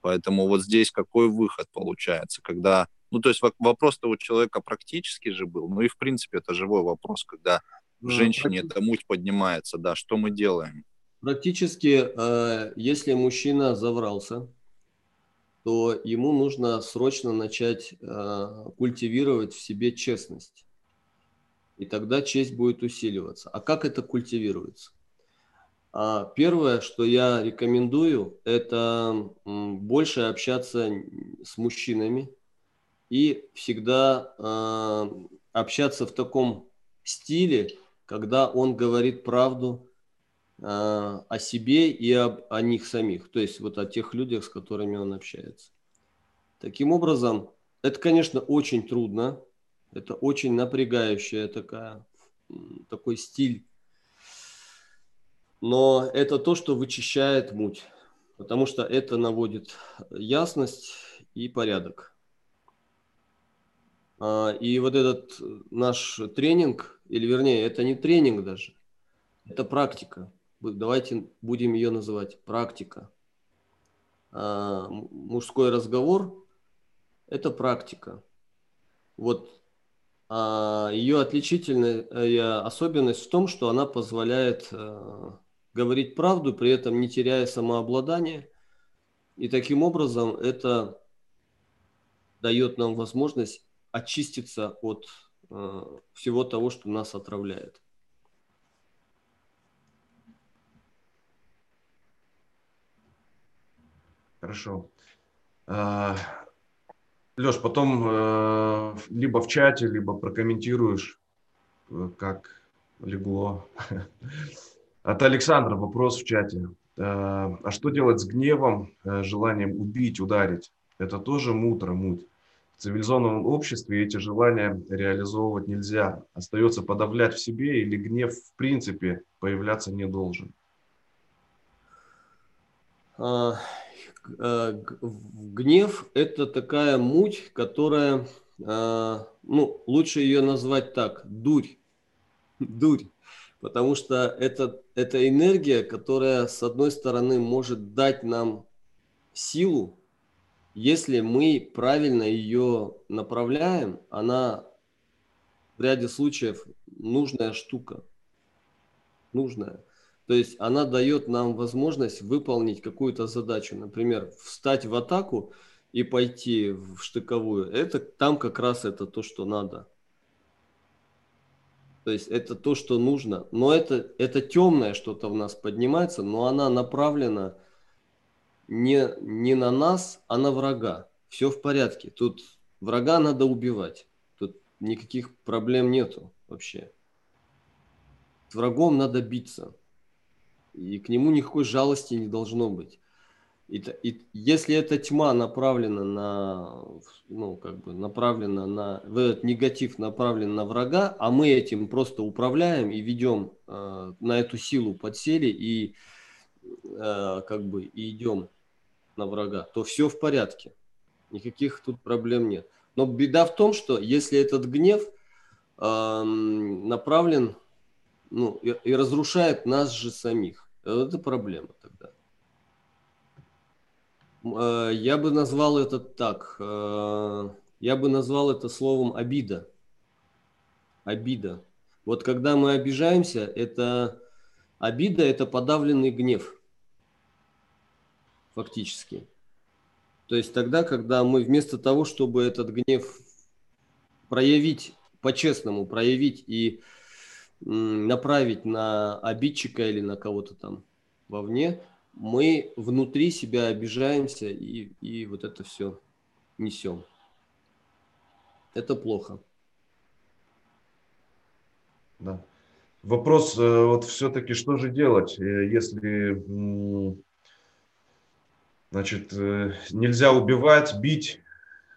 Поэтому вот здесь какой выход получается, когда... Ну, то есть вопрос-то у человека практически же был, ну и в принципе это живой вопрос, когда в ну, женщине эта муть поднимается, да, что мы делаем? Практически, э, если мужчина заврался, то ему нужно срочно начать э, культивировать в себе честность. И тогда честь будет усиливаться. А как это культивируется? А первое, что я рекомендую, это больше общаться с мужчинами и всегда э, общаться в таком стиле, когда он говорит правду э, о себе и об, о них самих, то есть вот о тех людях, с которыми он общается. Таким образом, это, конечно, очень трудно, это очень напрягающая такая, такой стиль, но это то, что вычищает муть, потому что это наводит ясность и порядок. А, и вот этот наш тренинг или вернее, это не тренинг даже, это практика. Давайте будем ее называть практика. А, мужской разговор – это практика. Вот ее отличительная э, особенность в том, что она позволяет а, говорить правду, при этом не теряя самообладание. И таким образом это дает нам возможность очиститься от Э, всего того, что нас отравляет. Хорошо. Леш, потом э, либо в чате, либо прокомментируешь, э, как легло. <laughs> От Александра вопрос в чате. А что делать с гневом, желанием убить, ударить? Это тоже мутро, муть цивилизованном обществе эти желания реализовывать нельзя. Остается подавлять в себе или гнев в принципе появляться не должен. А, гнев – это такая муть, которая, а, ну, лучше ее назвать так – дурь. Дурь. Потому что это, это энергия, которая, с одной стороны, может дать нам силу, если мы правильно ее направляем, она в ряде случаев нужная штука. Нужная. То есть она дает нам возможность выполнить какую-то задачу. Например, встать в атаку и пойти в штыковую. Это там как раз это то, что надо. То есть это то, что нужно. Но это, это темное что-то в нас поднимается, но она направлена не, не на нас, а на врага. Все в порядке. Тут врага надо убивать. Тут никаких проблем нету вообще. С врагом надо биться. И к нему никакой жалости не должно быть. И, и если эта тьма направлена на, ну, как бы направлена на, этот негатив направлен на врага, а мы этим просто управляем и ведем э, на эту силу подсели и э, как бы и идем на врага, то все в порядке. Никаких тут проблем нет. Но беда в том, что если этот гнев э, направлен ну, и, и разрушает нас же самих, это проблема тогда. Э, я бы назвал это так. Э, я бы назвал это словом обида. Обида. Вот когда мы обижаемся, это обида – это подавленный гнев, фактически. То есть тогда, когда мы вместо того, чтобы этот гнев проявить по-честному, проявить и направить на обидчика или на кого-то там вовне, мы внутри себя обижаемся и, и вот это все несем. Это плохо. Да. Вопрос, э, вот все-таки, что же делать, э, если, значит, э, нельзя убивать, бить,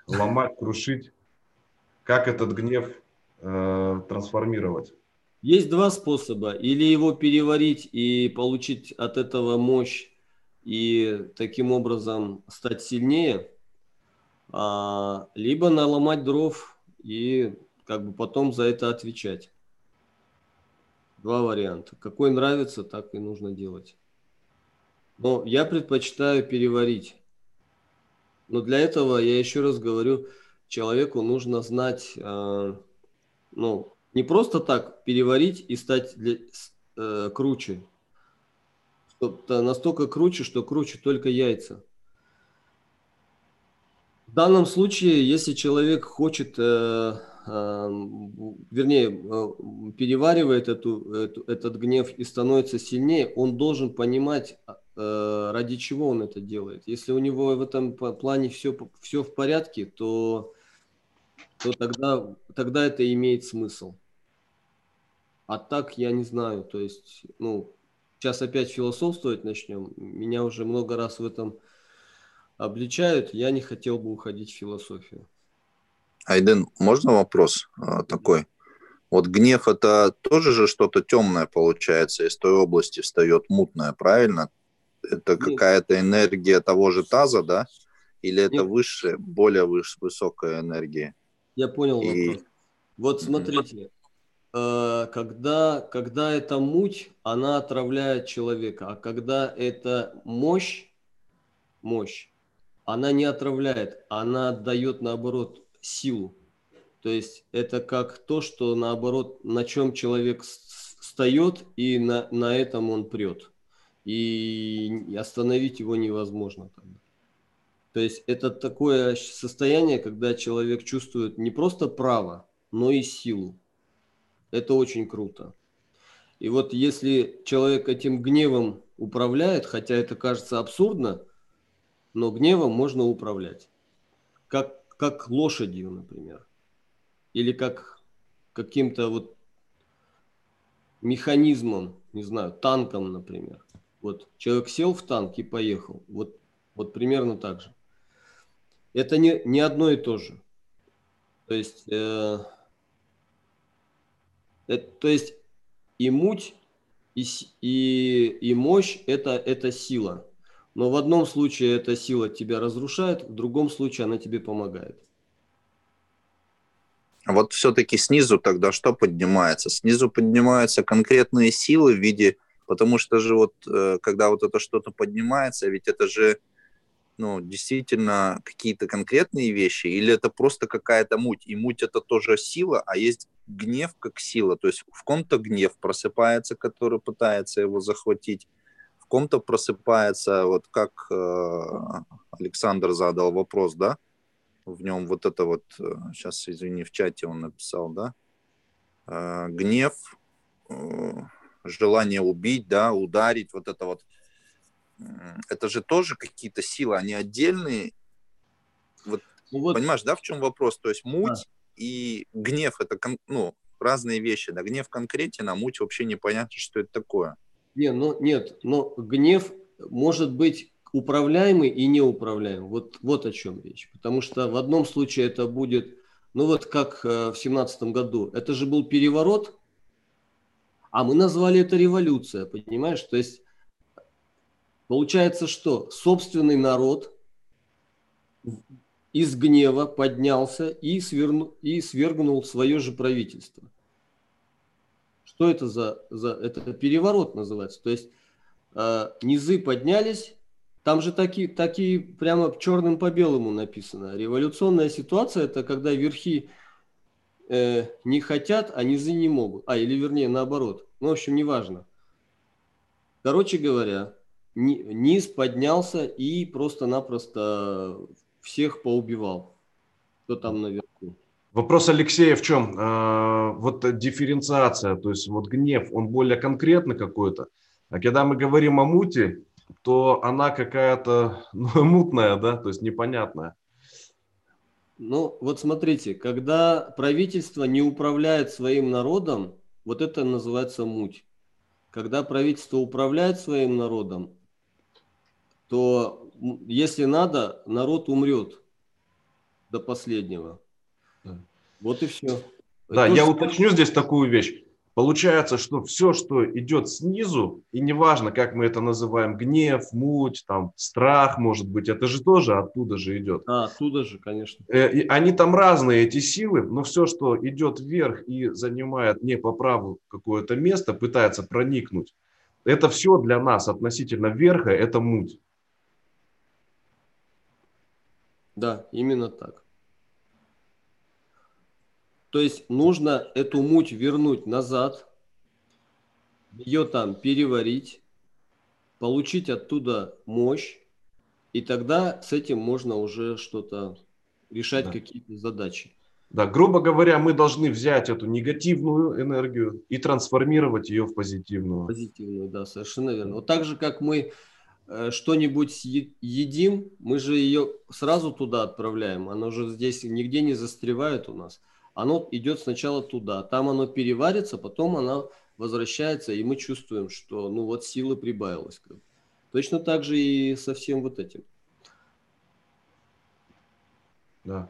ломать, крушить? Как этот гнев трансформировать? Есть два способа. Или его переварить и получить от этого мощь и таким образом стать сильнее, а, либо наломать дров и как бы потом за это отвечать. Два варианта. Какой нравится, так и нужно делать. Но я предпочитаю переварить. Но для этого, я еще раз говорю, человеку нужно знать, э, ну, не просто так переварить и стать для, э, круче. Что-то настолько круче, что круче только яйца. В данном случае, если человек хочет, э, э, вернее, э, переваривает эту, эту, этот гнев и становится сильнее, он должен понимать, э, ради чего он это делает. Если у него в этом плане все, все в порядке, то, то тогда, тогда это имеет смысл. А так я не знаю, то есть, ну, сейчас опять философствовать начнем. Меня уже много раз в этом обличают. Я не хотел бы уходить в философию. Айден, можно вопрос а, такой? Вот гнев это тоже же что-то темное получается, из той области встает мутное, правильно? Это какая-то энергия того же таза, да? Или это Нет. высшая, более выше, высокая энергия? Я понял И... вопрос. Вот смотрите, когда, когда эта муть, она отравляет человека, а когда это мощь, мощь, она не отравляет, она дает наоборот силу. То есть это как то, что наоборот, на чем человек встает, и на, на этом он прет. И остановить его невозможно тогда. То есть это такое состояние, когда человек чувствует не просто право, но и силу. Это очень круто. И вот если человек этим гневом управляет, хотя это кажется абсурдно, но гневом можно управлять. Как, как лошадью, например. Или как каким-то вот механизмом, не знаю, танком, например. Вот человек сел в танк и поехал. Вот, вот примерно так же. Это не, не одно и то же. То есть э, это, то есть и муть, и, и, и мощь это, это сила. Но в одном случае эта сила тебя разрушает, в другом случае она тебе помогает. Вот все-таки снизу тогда что поднимается? Снизу поднимаются конкретные силы в виде, потому что же вот э, когда вот это что-то поднимается, ведь это же ну, действительно какие-то конкретные вещи, или это просто какая-то муть? И муть это тоже сила, а есть гнев как сила. То есть в ком-то гнев просыпается, который пытается его захватить, в ком-то просыпается, вот как э, Александр задал вопрос, да, в нем вот это вот, сейчас, э, извини, в чате он написал, да, э, гнев, э, желание убить, да, ударить, вот это вот, это же тоже какие-то силы, они отдельные. Вот, ну вот. Понимаешь, да, в чем вопрос? То есть муть. И гнев это ну, разные вещи. Да, гнев конкретен, а муть вообще непонятно, что это такое. Не, ну, нет, но гнев может быть управляемый и неуправляемый. Вот, вот о чем речь. Потому что в одном случае это будет, ну вот как э, в семнадцатом году, это же был переворот, а мы назвали это революция, понимаешь? То есть Получается, что собственный народ из гнева поднялся и, сверну, и свергнул свое же правительство. Что это за, за это переворот называется? То есть э, низы поднялись, там же такие, такие прямо черным по белому написано. Революционная ситуация – это когда верхи э, не хотят, а низы не могут. А, или вернее наоборот. Ну, в общем, неважно. Короче говоря, низ поднялся и просто-напросто всех поубивал, кто там наверху. Вопрос Алексея в чем? А, вот дифференциация, то есть вот гнев, он более конкретный какой-то. А когда мы говорим о муте, то она какая-то <laughs> ну, мутная, да, то есть непонятная. Ну, вот смотрите, когда правительство не управляет своим народом, вот это называется муть. Когда правительство управляет своим народом, то если надо, народ умрет до последнего. Да. Вот и все. Да, Это я уточню здесь такую вещь. Получается, что все, что идет снизу, и неважно, как мы это называем, гнев, муть, там, страх, может быть, это же тоже оттуда же идет. А, оттуда же, конечно. Э, и они там разные, эти силы, но все, что идет вверх и занимает не по праву какое-то место, пытается проникнуть, это все для нас относительно верха, это муть. Да, именно так. То есть нужно эту муть вернуть назад, ее там переварить, получить оттуда мощь, и тогда с этим можно уже что-то решать, да. какие-то задачи. Да, грубо говоря, мы должны взять эту негативную энергию и трансформировать ее в позитивную. Позитивную, да, совершенно верно. Вот так же, как мы что-нибудь едим, мы же ее сразу туда отправляем. Оно же здесь нигде не застревает у нас. Оно идет сначала туда, там оно переварится, потом оно возвращается, и мы чувствуем, что ну вот силы прибавилось. Точно так же и со всем вот этим. Да.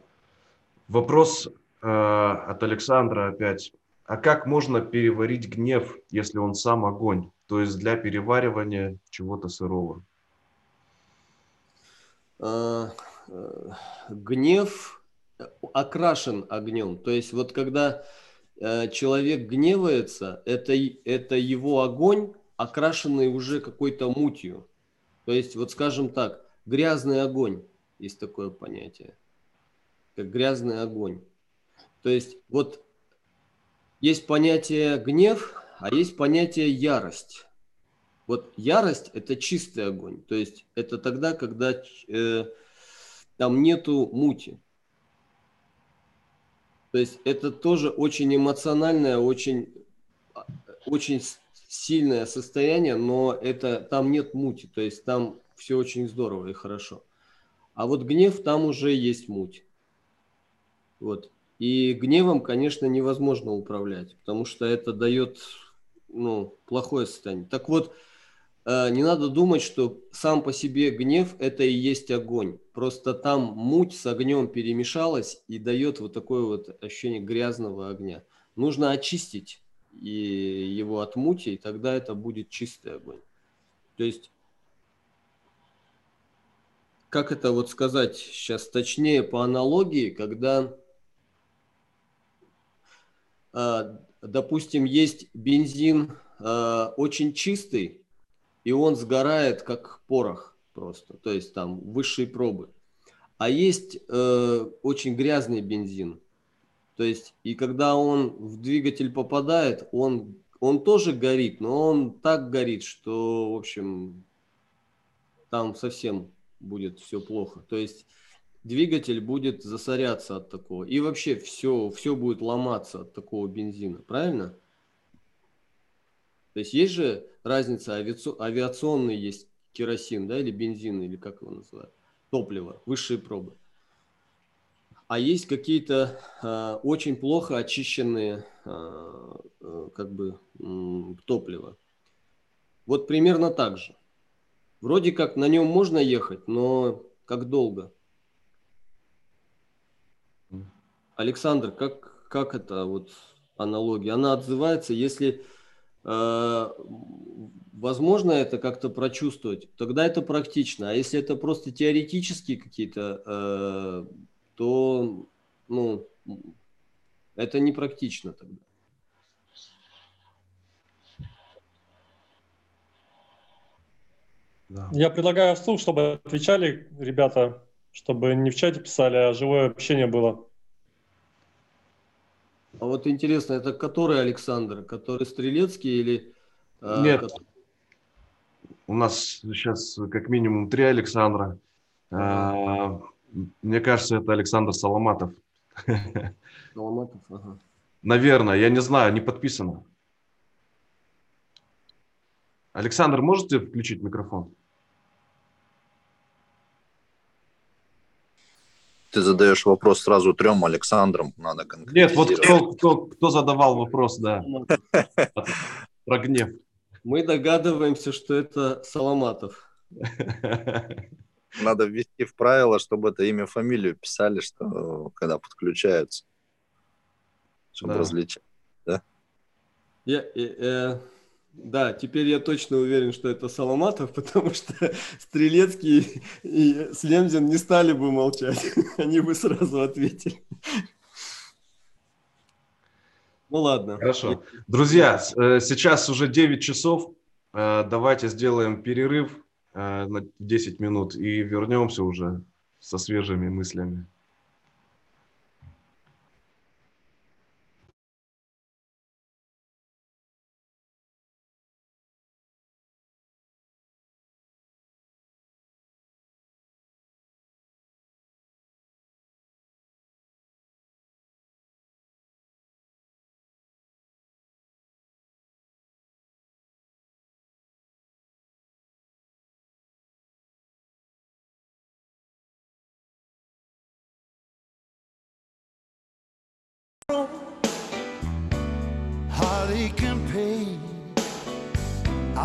Вопрос э, от Александра опять. А как можно переварить гнев, если он сам огонь? то есть для переваривания чего-то сырого? А, э, гнев окрашен огнем. То есть вот когда э, человек гневается, это, это его огонь, окрашенный уже какой-то мутью. То есть вот скажем так, грязный огонь, есть такое понятие, как грязный огонь. То есть вот есть понятие гнев, а есть понятие ярость. Вот ярость – это чистый огонь. То есть это тогда, когда э, там нету мути. То есть это тоже очень эмоциональное, очень, очень сильное состояние, но это, там нет мути. То есть там все очень здорово и хорошо. А вот гнев, там уже есть муть. Вот. И гневом, конечно, невозможно управлять, потому что это дает ну, плохое состояние. Так вот, э, не надо думать, что сам по себе гнев – это и есть огонь. Просто там муть с огнем перемешалась и дает вот такое вот ощущение грязного огня. Нужно очистить и его от мути, и тогда это будет чистый огонь. То есть, как это вот сказать сейчас точнее по аналогии, когда допустим, есть бензин э, очень чистый, и он сгорает как порох просто, то есть там высшие пробы. А есть э, очень грязный бензин, то есть и когда он в двигатель попадает, он, он тоже горит, но он так горит, что, в общем, там совсем будет все плохо. То есть двигатель будет засоряться от такого. И вообще все, все будет ломаться от такого бензина, правильно? То есть есть же разница, авиационный есть керосин, да, или бензин, или как его называют, топливо, высшие пробы. А есть какие-то э, очень плохо очищенные э, как бы э, топлива. Вот примерно так же. Вроде как на нем можно ехать, но как долго? Александр, как, как это вот аналогия? Она отзывается, если э, возможно это как-то прочувствовать, тогда это практично. А если это просто теоретические какие-то, э, то ну, это не практично тогда. Да. Я предлагаю вслух, чтобы отвечали ребята, чтобы не в чате писали, а живое общение было. А вот интересно, это который Александр? Который Стрелецкий или... А, Нет. Который... У нас сейчас как минимум три Александра. А, мне кажется, это Александр Соломатов. <laughs> Соломатов, ага. Наверное, я не знаю, не подписано. Александр, можете включить микрофон? Ты задаешь вопрос сразу трем Александрам, надо Нет, вот кто, кто, кто задавал вопрос, да, <laughs> про гнев. Мы догадываемся, что это Соломатов. <laughs> Надо ввести в правило, чтобы это имя, фамилию писали, что когда подключаются, чтобы да. различать. Да? Я, я, я, да, теперь я точно уверен, что это Соломатов, <laughs> потому что Стрелецкий и Слемзин не стали бы молчать. <laughs> Они бы сразу ответили. Ну ладно. Хорошо. Друзья, э, сейчас уже 9 часов. Э, давайте сделаем перерыв э, на 10 минут и вернемся уже со свежими мыслями.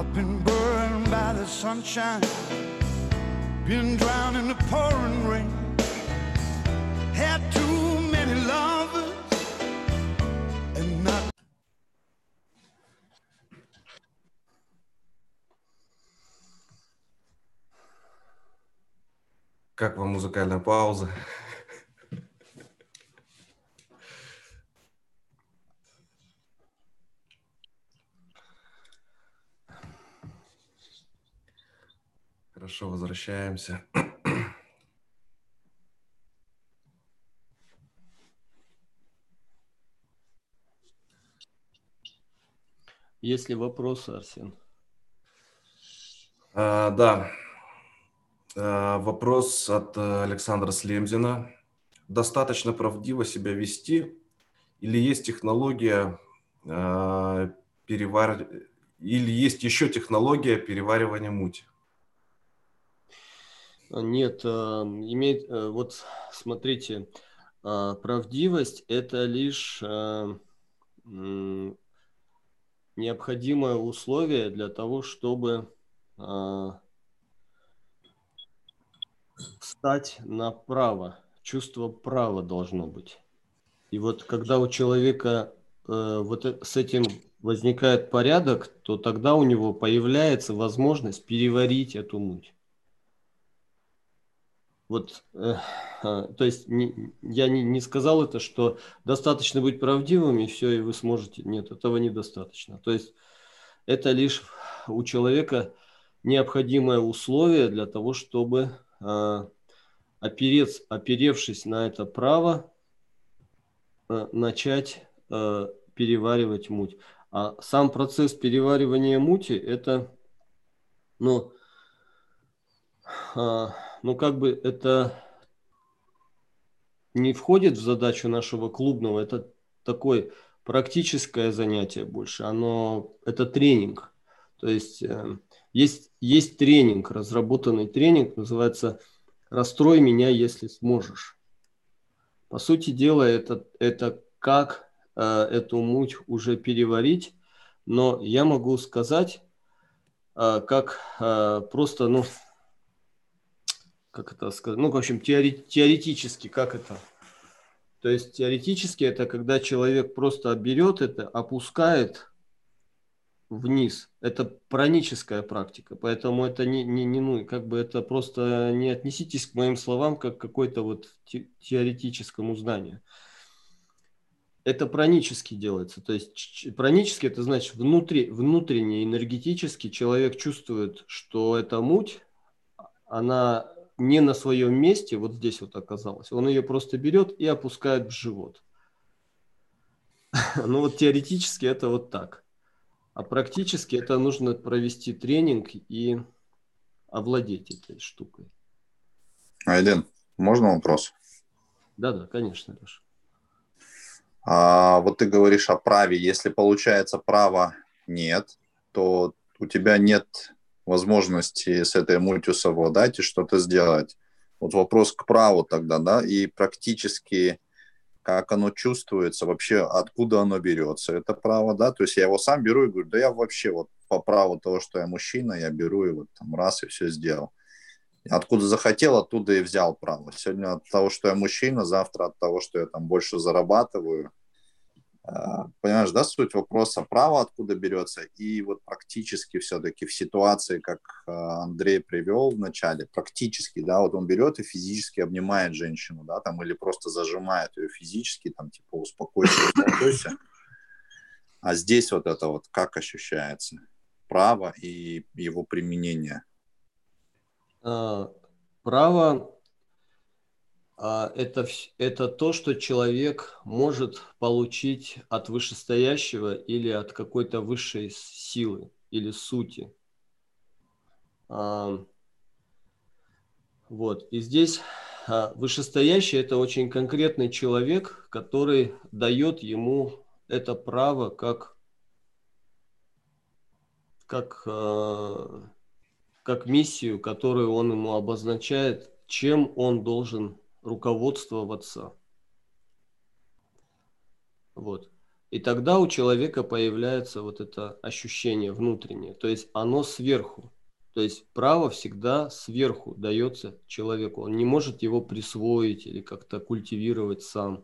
I've been burned by the sunshine, been drowned in the pouring rain. Had too many lovers and not. Как вам музыкальная пауза? Хорошо, возвращаемся. Есть ли вопросы, Арсен? А, да. А, вопрос от Александра Слемзина. Достаточно правдиво себя вести или есть технология а, перевар... или есть еще технология переваривания мути? Нет, а, имеет, э, вот смотрите, а, правдивость – это лишь а, необходимое условие для того, чтобы встать направо. Чувство права должно быть. И вот когда у человека э, вот э, с этим возникает порядок, то тогда у него появляется возможность переварить эту муть. Вот, э, э, то есть не, я не, не сказал это, что достаточно быть правдивым и все, и вы сможете. Нет, этого недостаточно. То есть это лишь у человека необходимое условие для того, чтобы э, оперец, оперевшись на это право, э, начать э, переваривать муть. А сам процесс переваривания мути это, ну, э, но как бы это не входит в задачу нашего клубного, это такое практическое занятие больше, оно, это тренинг. То есть э, есть, есть тренинг, разработанный тренинг, называется «Расстрой меня, если сможешь». По сути дела, это, это как э, эту муть уже переварить, но я могу сказать, э, как э, просто, ну, как это сказать, ну, в общем, теори- теоретически, как это? То есть теоретически это когда человек просто берет это, опускает вниз. Это праническая практика, поэтому это не, не, не ну, как бы это просто не отнеситесь к моим словам как к какой-то вот те, теоретическому знанию. Это пранически делается, то есть пранически это значит внутри, внутренне энергетически человек чувствует, что эта муть, она не на своем месте, вот здесь вот оказалась, он ее просто берет и опускает в живот. <laughs> Ну вот теоретически это вот так. А практически это нужно провести тренинг и овладеть этой штукой. Айден, можно вопрос? Да-да, конечно, Леша. А, вот ты говоришь о праве. Если получается права нет, то у тебя нет возможности с этой мультью совладать и что-то сделать. Вот вопрос к праву тогда, да, и практически как оно чувствуется, вообще откуда оно берется, это право, да, то есть я его сам беру и говорю, да я вообще вот по праву того, что я мужчина, я беру и вот там раз и все сделал. Откуда захотел, оттуда и взял право. Сегодня от того, что я мужчина, завтра от того, что я там больше зарабатываю, понимаешь, да, суть вопроса, право откуда берется, и вот практически все-таки в ситуации, как а, Андрей привел в начале, практически, да, вот он берет и физически обнимает женщину, да, там, или просто зажимает ее физически, там, типа, успокойся, успокойся. А здесь вот это вот как ощущается? Право и его применение. А, право а, это, это то, что человек может получить от вышестоящего или от какой-то высшей силы или сути. А, вот. И здесь а, вышестоящий – это очень конкретный человек, который дает ему это право как, как, как миссию, которую он ему обозначает, чем он должен руководствоваться. Вот. И тогда у человека появляется вот это ощущение внутреннее, то есть оно сверху. То есть право всегда сверху дается человеку. Он не может его присвоить или как-то культивировать сам.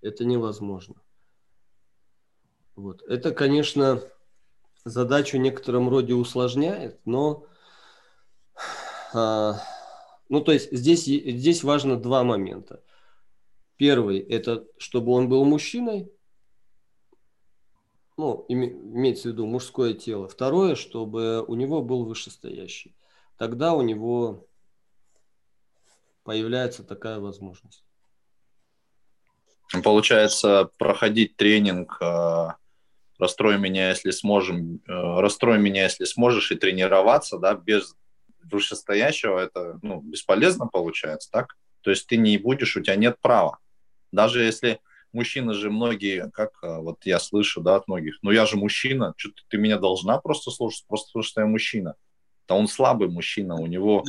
Это невозможно. Вот. Это, конечно, задачу в некотором роде усложняет, но а, ну, то есть здесь, здесь важно два момента. Первый – это чтобы он был мужчиной, ну, имеется в виду мужское тело. Второе, чтобы у него был вышестоящий. Тогда у него появляется такая возможность. Получается, проходить тренинг э, «Расстрой меня, если сможем», э, «Расстрой меня, если сможешь» и тренироваться, да, без вышестоящего, это ну, бесполезно получается, так? То есть ты не будешь, у тебя нет права. Даже если мужчины же многие, как а, вот я слышу, да, от многих, ну я же мужчина, что ты меня должна просто слушать, просто потому что я мужчина. Да он слабый мужчина, у него,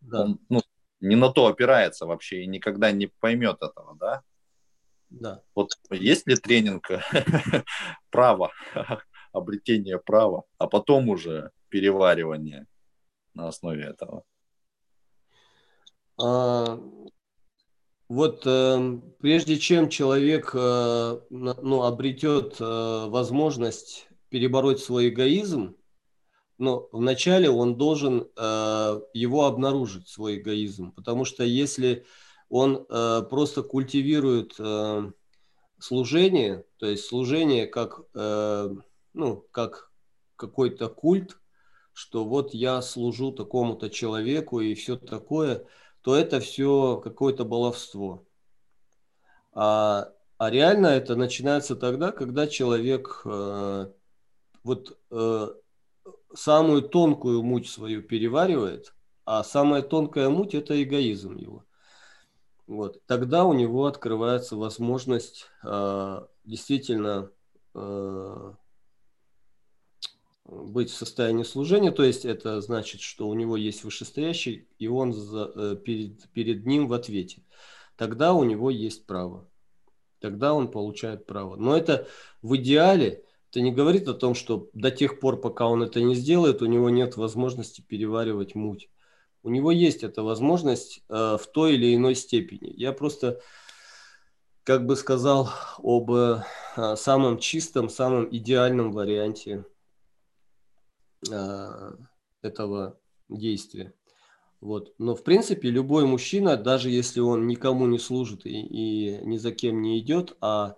да. он, ну, не на то опирается вообще и никогда не поймет этого, да? Да. Вот есть ли тренинг <laughs> права, <laughs> обретение права, а потом уже переваривание? На основе этого? А, вот э, прежде чем человек э, ну, обретет э, возможность перебороть свой эгоизм, но вначале он должен э, его обнаружить, свой эгоизм. Потому что если он э, просто культивирует э, служение, то есть служение как, э, ну, как какой-то культ, что вот я служу такому-то человеку и все такое, то это все какое-то баловство. А, а реально это начинается тогда, когда человек э, вот э, самую тонкую муть свою переваривает, а самая тонкая муть – это эгоизм его. Вот. Тогда у него открывается возможность э, действительно э, быть в состоянии служения, то есть это значит, что у него есть вышестоящий, и он за, э, перед, перед ним в ответе. Тогда у него есть право. Тогда он получает право. Но это в идеале, это не говорит о том, что до тех пор, пока он это не сделает, у него нет возможности переваривать муть. У него есть эта возможность э, в той или иной степени. Я просто, как бы сказал, об э, самом чистом, самом идеальном варианте этого действия. Вот. Но, в принципе, любой мужчина, даже если он никому не служит и, и ни за кем не идет, а,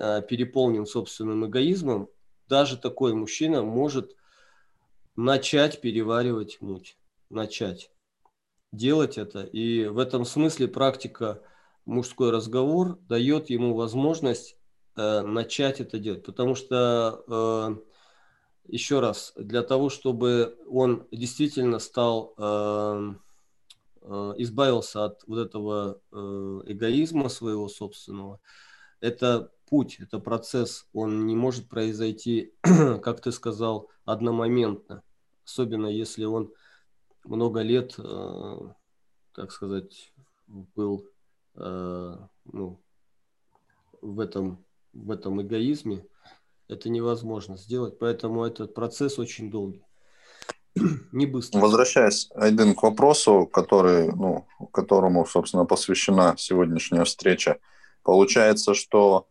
а переполнен собственным эгоизмом, даже такой мужчина может начать переваривать муть. Начать делать это. И в этом смысле практика мужской разговор дает ему возможность э, начать это делать. Потому что, э, еще раз, для того, чтобы он действительно стал, э, э, избавился от вот этого э, эгоизма своего собственного, это путь, это процесс, он не может произойти, <clears throat> как ты сказал, одномоментно. Особенно если он много лет, э, так сказать, был Э, ну, в этом, в этом эгоизме, это невозможно сделать. Поэтому этот процесс очень долгий. <clears throat> Не быстро. Возвращаясь, Айден, к вопросу, который, ну, которому, собственно, посвящена сегодняшняя встреча. Получается, что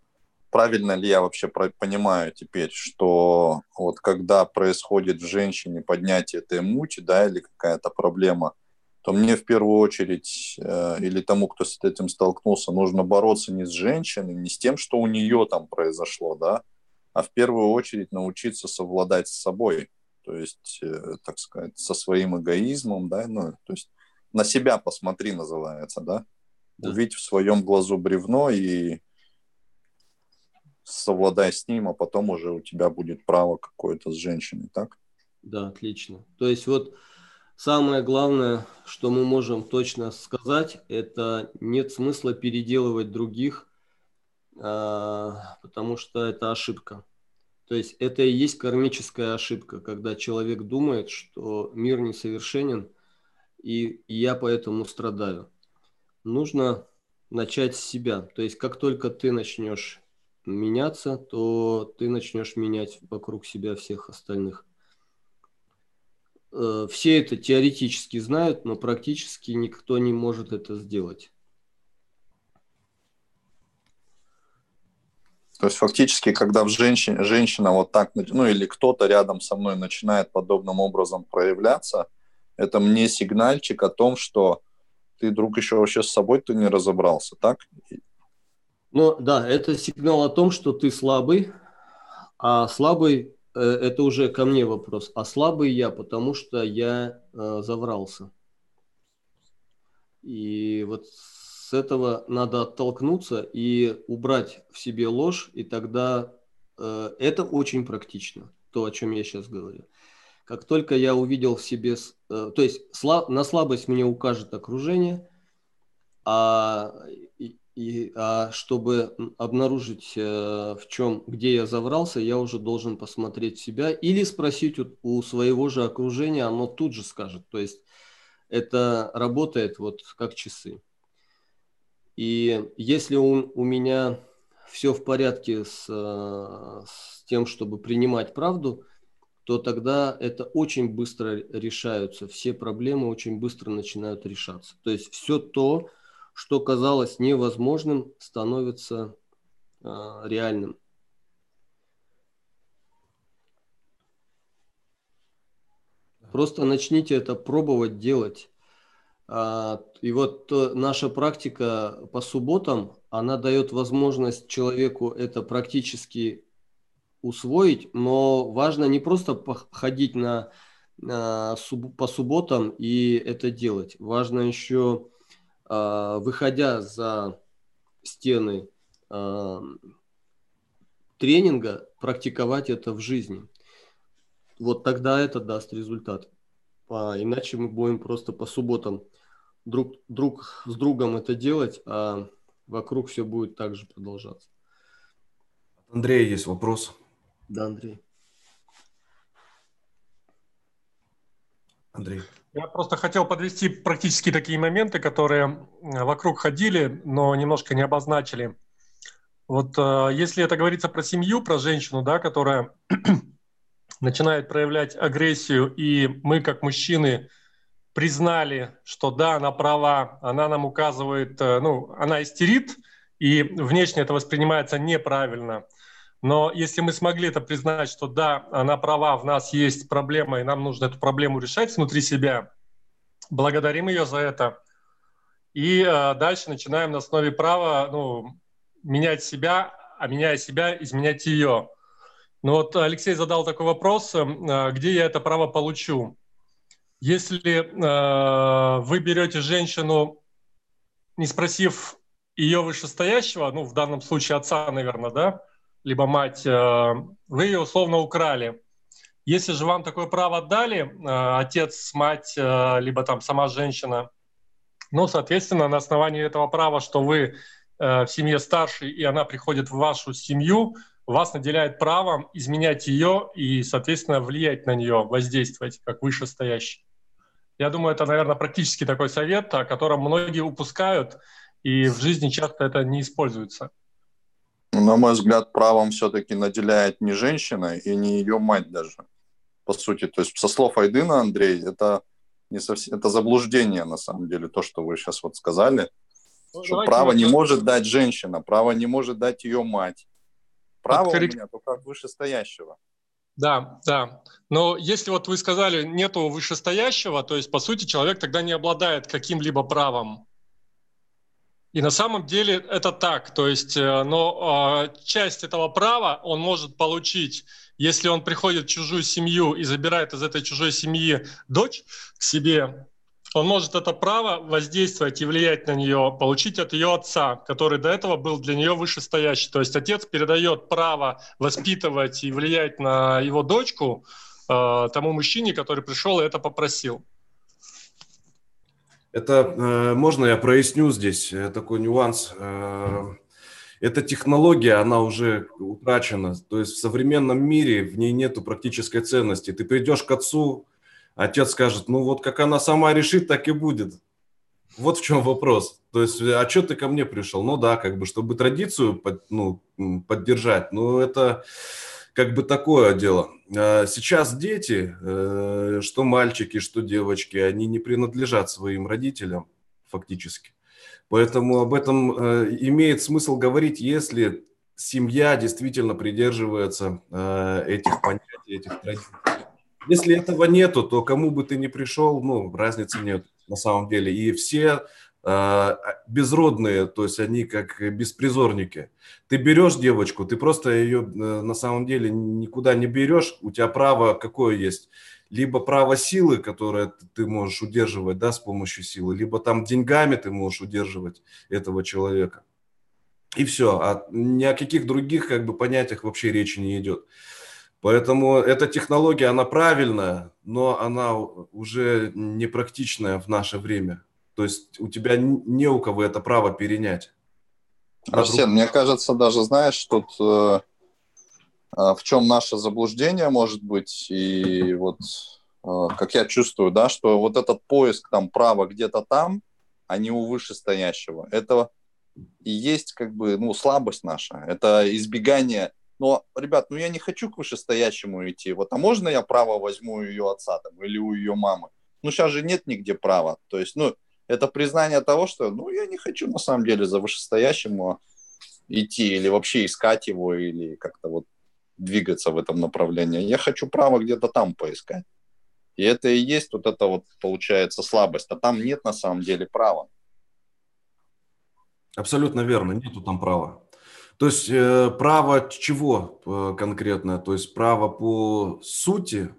правильно ли я вообще понимаю теперь, что вот когда происходит в женщине поднятие этой мути, да, или какая-то проблема, то мне в первую очередь э, или тому, кто с этим столкнулся, нужно бороться не с женщиной, не с тем, что у нее там произошло, да, а в первую очередь научиться совладать с собой, то есть, э, так сказать, со своим эгоизмом, да, ну, то есть на себя посмотри называется, да, да. увидь в своем глазу бревно и совладай с ним, а потом уже у тебя будет право какое-то с женщиной, так? Да, отлично. То есть вот Самое главное, что мы можем точно сказать, это нет смысла переделывать других, потому что это ошибка. То есть это и есть кармическая ошибка, когда человек думает, что мир несовершенен, и я поэтому страдаю. Нужно начать с себя. То есть как только ты начнешь меняться, то ты начнешь менять вокруг себя всех остальных. Э, все это теоретически знают, но практически никто не может это сделать. То есть фактически, когда в женщине, женщина вот так, ну или кто-то рядом со мной начинает подобным образом проявляться, это мне сигнальчик о том, что ты, друг, еще вообще с собой ты не разобрался, так? Ну да, это сигнал о том, что ты слабый, а слабый Э, это уже ко мне вопрос. А слабый я, потому что я э, заврался. И вот с этого надо оттолкнуться и убрать в себе ложь, и тогда э, это очень практично, то, о чем я сейчас говорю. Как только я увидел в себе, э, то есть слаб, на слабость мне укажет окружение, а и а чтобы обнаружить, э, в чем, где я заврался, я уже должен посмотреть себя или спросить у, у своего же окружения, оно тут же скажет. То есть это работает вот как часы. И если у, у меня все в порядке с, э, с тем, чтобы принимать правду, то тогда это очень быстро решаются, все проблемы очень быстро начинают решаться. То есть все то, что казалось невозможным, становится э, реальным. Просто начните это пробовать делать. А, и вот наша практика по субботам, она дает возможность человеку это практически усвоить, но важно не просто ходить на, на, по субботам и это делать. Важно еще а, выходя за стены а, тренинга, практиковать это в жизни. Вот тогда это даст результат. А иначе мы будем просто по субботам друг, друг с другом это делать, а вокруг все будет так же продолжаться. Андрей, есть вопрос. Да, Андрей. Андрей. Я просто хотел подвести практически такие моменты, которые вокруг ходили, но немножко не обозначили. Вот э, если это говорится про семью, про женщину, да, которая начинает проявлять агрессию, и мы, как мужчины, признали, что да, она права, она нам указывает, э, ну, она истерит, и внешне это воспринимается неправильно. Но если мы смогли это признать, что да, она права, в нас есть проблема, и нам нужно эту проблему решать внутри себя, благодарим ее за это. И э, дальше начинаем на основе права ну, менять себя, а меняя себя, изменять ее. Ну вот Алексей задал такой вопрос, э, где я это право получу? Если э, вы берете женщину, не спросив ее вышестоящего, ну в данном случае отца, наверное, да, либо мать, э, вы ее условно украли. Если же вам такое право дали, э, отец, мать, э, либо там сама женщина, ну, соответственно, на основании этого права, что вы в семье старший, и она приходит в вашу семью, вас наделяет правом изменять ее и, соответственно, влиять на нее, воздействовать как вышестоящий. Я думаю, это, наверное, практически такой совет, о котором многие упускают, и в жизни часто это не используется. На мой взгляд, правом все-таки наделяет не женщина и не ее мать даже, по сути. То есть со слов Айдына, Андрей, это, не совсем, это заблуждение на самом деле, то, что вы сейчас вот сказали. Ну, что право не может дать женщина, право не может дать ее мать. Право у меня только от вышестоящего. Да, да. Но если вот вы сказали, нету вышестоящего, то есть, по сути, человек тогда не обладает каким-либо правом. И на самом деле это так. То есть, э, но э, часть этого права он может получить, если он приходит в чужую семью и забирает из этой чужой семьи дочь к себе, он может это право воздействовать и влиять на нее, получить от ее отца, который до этого был для нее вышестоящий. То есть отец передает право воспитывать и влиять на его дочку э, тому мужчине, который пришел и это попросил. Это э, можно я проясню здесь э, такой нюанс. Э, эта технология, она уже утрачена. То есть в современном мире в ней нету практической ценности. Ты придешь к отцу, отец скажет, ну вот как она сама решит, так и будет. Вот в чем вопрос. То есть, а что ты ко мне пришел? Ну да, как бы, чтобы традицию под, ну, поддержать. Но это как бы такое дело. А сейчас дети, э, что мальчики, что девочки, они не принадлежат своим родителям фактически. Поэтому об этом э, имеет смысл говорить, если семья действительно придерживается э, этих понятий, этих традиций. Если этого нету, то кому бы ты ни пришел, ну, разницы нет на самом деле. И все а, безродные, то есть они как беспризорники. Ты берешь девочку, ты просто ее э, на самом деле никуда не берешь, у тебя право какое есть? Либо право силы, которое ты можешь удерживать да, с помощью силы, либо там деньгами ты можешь удерживать этого человека. И все, а ни о каких других как бы понятиях вообще речи не идет. Поэтому эта технология, она правильная, но она уже непрактичная в наше время. То есть у тебя не у кого это право перенять. Арсен, мне кажется, даже знаешь, тут э, э, в чем наше заблуждение может быть, и вот э, как я чувствую, да, что вот этот поиск там права где-то там, а не у вышестоящего, это и есть как бы, ну, слабость наша, это избегание но, ребят, ну я не хочу к вышестоящему идти. Вот, а можно я право возьму у ее отца там, или у ее мамы? Ну, сейчас же нет нигде права. То есть, ну, это признание того, что, ну, я не хочу на самом деле за вышестоящему идти или вообще искать его, или как-то вот двигаться в этом направлении. Я хочу право где-то там поискать. И это и есть вот это вот, получается, слабость. А там нет на самом деле права. Абсолютно верно, нету там права. То есть э, право чего э, конкретно? То есть право по сути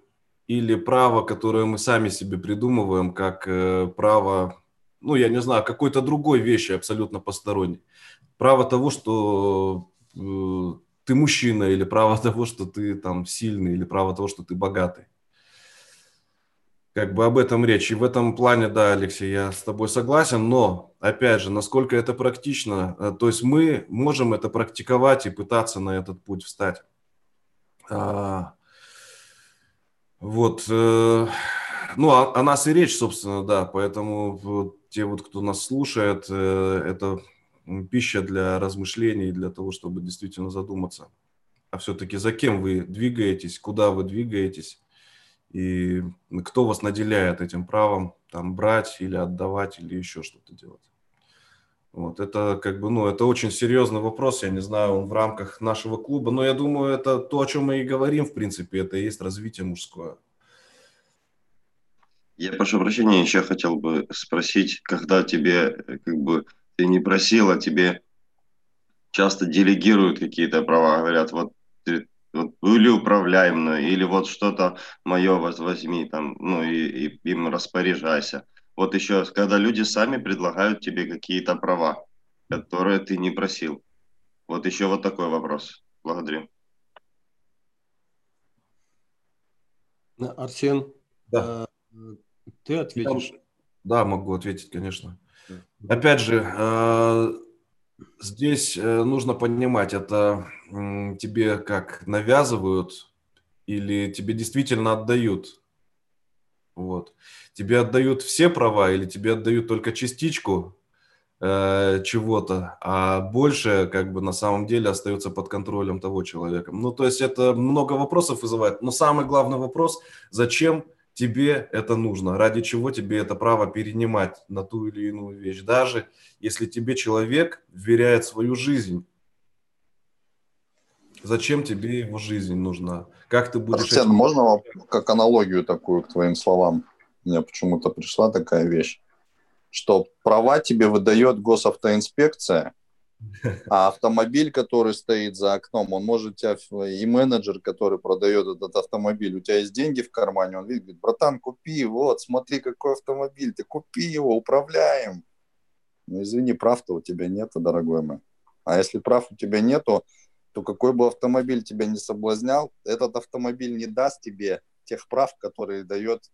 или право, которое мы сами себе придумываем, как э, право ну, я не знаю, какой-то другой вещи абсолютно посторонней. Право того, что ты мужчина, или право <laughs> того, что ты там сильный, или право того, что ты богатый. Как бы об этом речь. И в этом плане, да, Алексей, я с тобой согласен, но, опять же, насколько это практично, э, то есть мы можем это практиковать и пытаться на этот путь встать. А, вот, э, ну, о, о нас и речь, собственно, да, поэтому те вот, кто нас слушает, э, это пища для размышлений, для того, чтобы действительно задуматься. А все-таки за кем вы двигаетесь, куда вы двигаетесь, и кто вас наделяет этим правом там брать или отдавать или еще что-то делать. Вот, это как бы, ну, это очень серьезный вопрос, я не знаю, он в рамках нашего клуба, но я думаю, это то, о чем мы и говорим, в принципе, это и есть развитие мужское. Я прошу прощения, еще хотел бы спросить, когда тебе, э, как бы, ты не просил, а тебе часто делегируют какие-то права, говорят, вот или управляй мной, или вот что-то мое возьми там, ну и, и им распоряжайся. Вот еще, когда люди сами предлагают тебе какие-то права, которые ты не просил. Вот еще вот такой вопрос. Благодарю. Арсен, да. Э, ты ответишь? Да, могу ответить, конечно. Опять же, э, здесь э, нужно понимать, это тебе как навязывают или тебе действительно отдают. Вот. Тебе отдают все права или тебе отдают только частичку э, чего-то, а больше как бы на самом деле остается под контролем того человека. Ну, то есть это много вопросов вызывает. Но самый главный вопрос, зачем тебе это нужно, ради чего тебе это право перенимать на ту или иную вещь, даже если тебе человек вверяет свою жизнь. Зачем тебе его жизнь нужна? Как ты будешь... Арсен, этим... можно как аналогию такую к твоим словам? Мне почему-то пришла такая вещь, что права тебе выдает госавтоинспекция, а автомобиль, который стоит за окном, он может тебя, и менеджер, который продает этот автомобиль, у тебя есть деньги в кармане, он видит, говорит, братан, купи, вот, смотри, какой автомобиль, ты купи его, управляем. Ну, извини, прав-то у тебя нету, дорогой мой. А если прав у тебя нету, то какой бы автомобиль тебя не соблазнял, этот автомобиль не даст тебе тех прав, которые дает,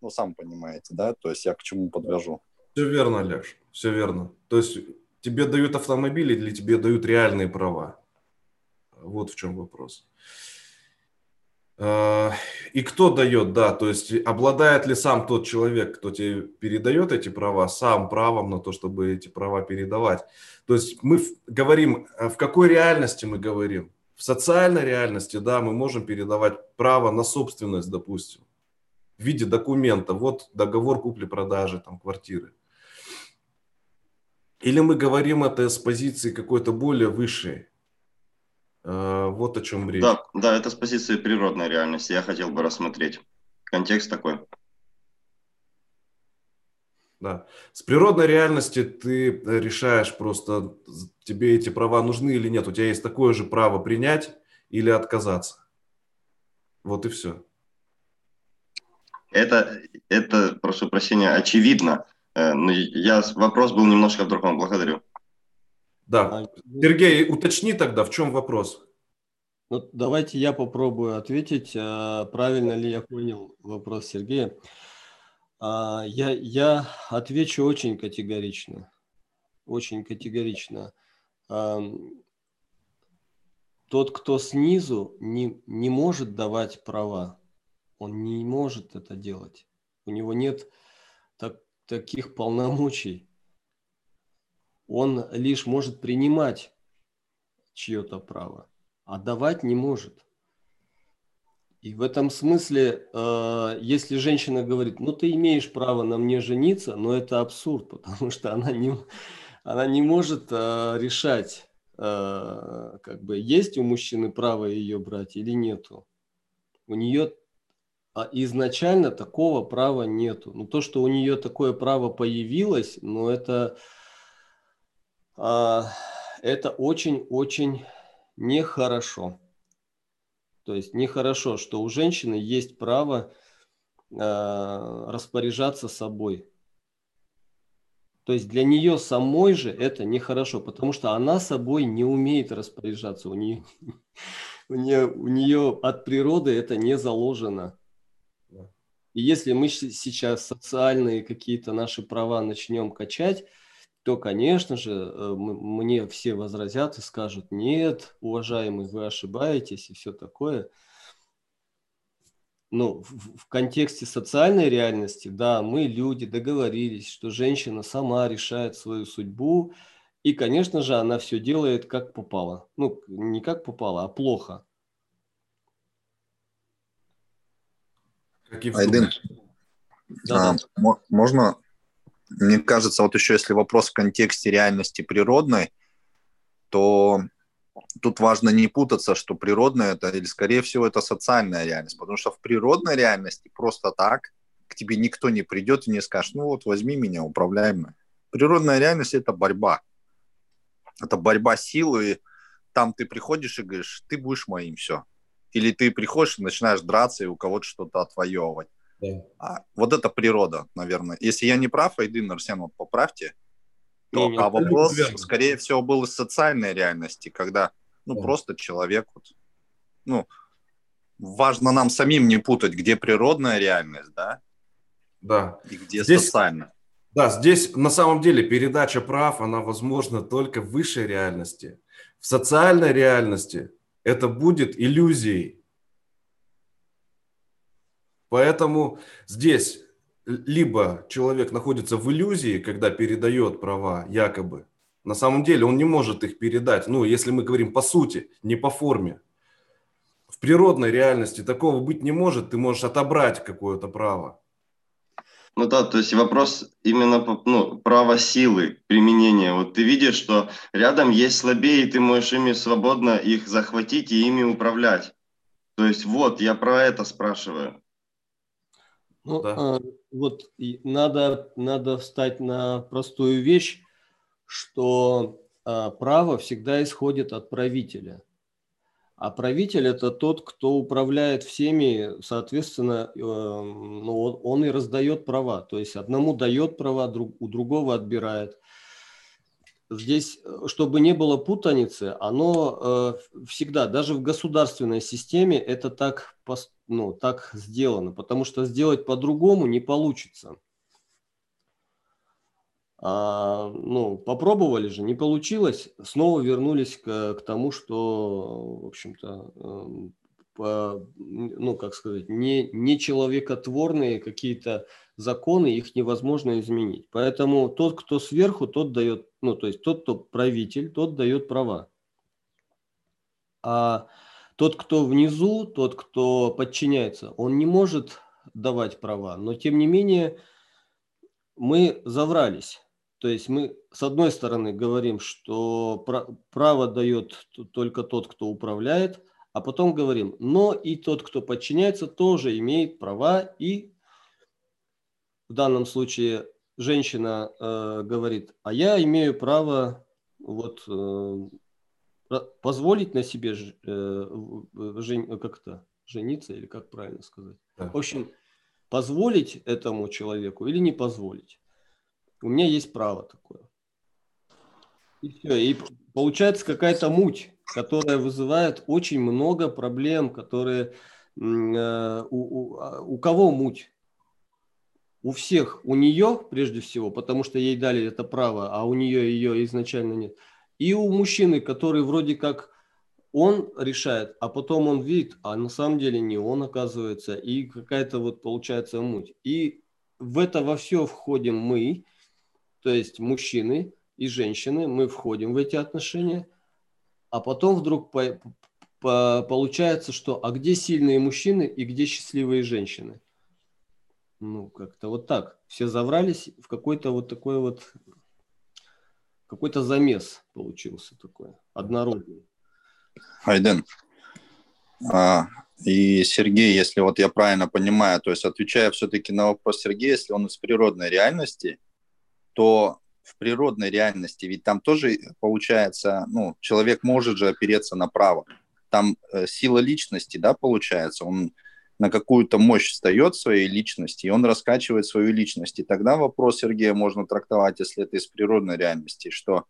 ну, сам понимаете, да, то есть я к чему подвяжу. Все верно, Леш, все верно. То есть тебе дают автомобиль или тебе дают реальные права? Вот в чем вопрос. А, и кто дает, да, то есть обладает ли сам тот человек, кто тебе передает эти права, сам правом на то, чтобы эти права передавать. То есть мы говорим, а в какой реальности мы говорим? В социальной реальности, да, мы можем передавать право на собственность, допустим, в виде документа. Вот договор купли-продажи, там, квартиры. Или мы говорим это с позиции какой-то более высшей? А, вот о чем речь. Да, да, это с позиции природной реальности. Я хотел бы рассмотреть. Контекст такой. Да. С природной реальности ты решаешь просто, тебе эти права нужны или нет. У тебя есть такое же право принять или отказаться. Вот и все. Это, это, прошу прощения, очевидно. Э, но я, вопрос был немножко в другом. Благодарю. Да. А, Сергей, уточни тогда, в чем вопрос? Ну, давайте я попробую ответить, а, правильно ли я понял вопрос Сергея. А, я, я отвечу очень категорично. Очень категорично. Тот, кто снизу, не, не может давать права. Он не может это делать. У него нет таких полномочий. Он лишь может принимать чье-то право, а давать не может. И в этом смысле, э, если женщина говорит, ну ты имеешь право на мне жениться, но это абсурд, <laughs> потому что она не, она не может э, решать, э, как бы есть у мужчины право ее брать или нету. У нее а изначально такого права нету. Ну, то, что у нее такое право появилось, ну, это, а, это очень-очень нехорошо. То есть нехорошо, что у женщины есть право а, распоряжаться собой. То есть для нее самой же это нехорошо, потому что она собой не умеет распоряжаться. У нее, <laughs> у нее, у нее от природы это не заложено. И если мы сейчас социальные какие-то наши права начнем качать, то, конечно же, э, мне все возразят и скажут, нет, уважаемый, вы ошибаетесь и все такое. Ну, в, в контексте социальной реальности, да, мы люди договорились, что женщина сама решает свою судьбу, и, конечно же, она все делает как попало. Ну, не как попало, а плохо. Как и Айдын, да, а, можно мне кажется, вот еще если вопрос в контексте реальности природной, то тут важно не путаться, что природная это, или скорее всего это социальная реальность, потому что в природной реальности просто так к тебе никто не придет и не скажет, ну вот возьми меня, управляй мной. Природная реальность – это борьба. Это борьба силы. Там ты приходишь и говоришь, ты будешь моим, все. Или ты приходишь и начинаешь драться и у кого-то что-то отвоевывать. Да. А, вот это природа, наверное. Если я не прав, Айдын, Арсен, вот поправьте. То, не, а вопрос, верно. скорее всего, был из социальной реальности, когда, ну, да. просто человек, вот, ну, важно нам самим не путать, где природная реальность, да? Да. И где Здесь... социальная. Да, здесь на самом деле передача прав, она возможна только в высшей реальности. В социальной реальности это будет иллюзией. Поэтому здесь либо человек находится в иллюзии, когда передает права, якобы. На самом деле он не может их передать. Ну, если мы говорим по сути, не по форме. В природной реальности такого быть не может. Ты можешь отобрать какое-то право. Ну да, то есть вопрос именно ну, права силы применения. Вот ты видишь, что рядом есть слабее, и ты можешь ими свободно их захватить и ими управлять. То есть вот, я про это спрашиваю. Ну, да. а, вот надо, надо встать на простую вещь, что а, право всегда исходит от правителя. А правитель – это тот, кто управляет всеми, соответственно, э, ну, он, и раздает права. То есть одному дает права, друг, у другого отбирает. Здесь, чтобы не было путаницы, оно э, всегда, даже в государственной системе, это так, ну, так сделано, потому что сделать по-другому не получится. А, ну, попробовали же, не получилось, снова вернулись к, к тому, что, в общем-то, эм, по, ну, как сказать, не, не человекотворные какие-то законы, их невозможно изменить. Поэтому тот, кто сверху, тот дает, ну, то есть тот, кто правитель, тот дает права. А тот, кто внизу, тот, кто подчиняется, он не может давать права, но тем не менее мы заврались то есть мы с одной стороны говорим, что право дает только тот, кто управляет, а потом говорим, но и тот, кто подчиняется, тоже имеет права, и в данном случае женщина э, говорит, а я имею право вот э, позволить на себе э, жен, как-то жениться или как правильно сказать. В общем, позволить этому человеку или не позволить. У меня есть право такое. И все. И получается какая-то муть, которая вызывает очень много проблем, которые э, у, у, а, у кого муть? У всех, у нее прежде всего, потому что ей дали это право, а у нее ее изначально нет. И у мужчины, который вроде как он решает, а потом он видит, а на самом деле не он оказывается, и какая-то вот получается муть. И в это во все входим мы, то есть мужчины и женщины, мы входим в эти отношения, а потом вдруг по, по, получается, что а где сильные мужчины и где счастливые женщины? Ну, как-то вот так. Все заврались в какой-то вот такой вот, какой-то замес получился такой, однородный. Айден, а, и Сергей, если вот я правильно понимаю, то есть отвечая все-таки на вопрос Сергея, если он из природной реальности, то в природной реальности, ведь там тоже получается, ну, человек может же опереться на право. Там э, сила личности, да, получается, он на какую-то мощь встает своей личности, и он раскачивает свою личность. И тогда вопрос Сергея можно трактовать, если это из природной реальности, что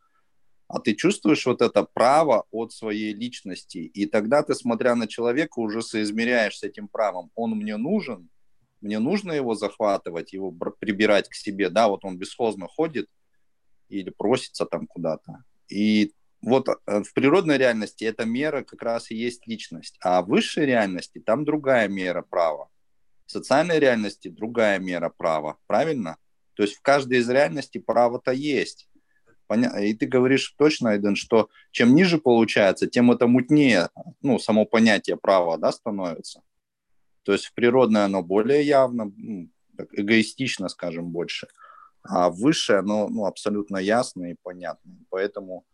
а ты чувствуешь вот это право от своей личности, и тогда ты, смотря на человека, уже соизмеряешь с этим правом. Он мне нужен, мне нужно его захватывать, его прибирать к себе, да, вот он бесхозно ходит или просится там куда-то. И вот э, в природной реальности эта мера как раз и есть личность, а в высшей реальности там другая мера права. В социальной реальности другая мера права, правильно? То есть в каждой из реальностей право-то есть. И ты говоришь точно, Айден, что чем ниже получается, тем это мутнее, ну, само понятие права, да, становится. То есть в природное оно более явно, эгоистично, скажем, больше. А высшее, оно ну, абсолютно ясно и понятно. Поэтому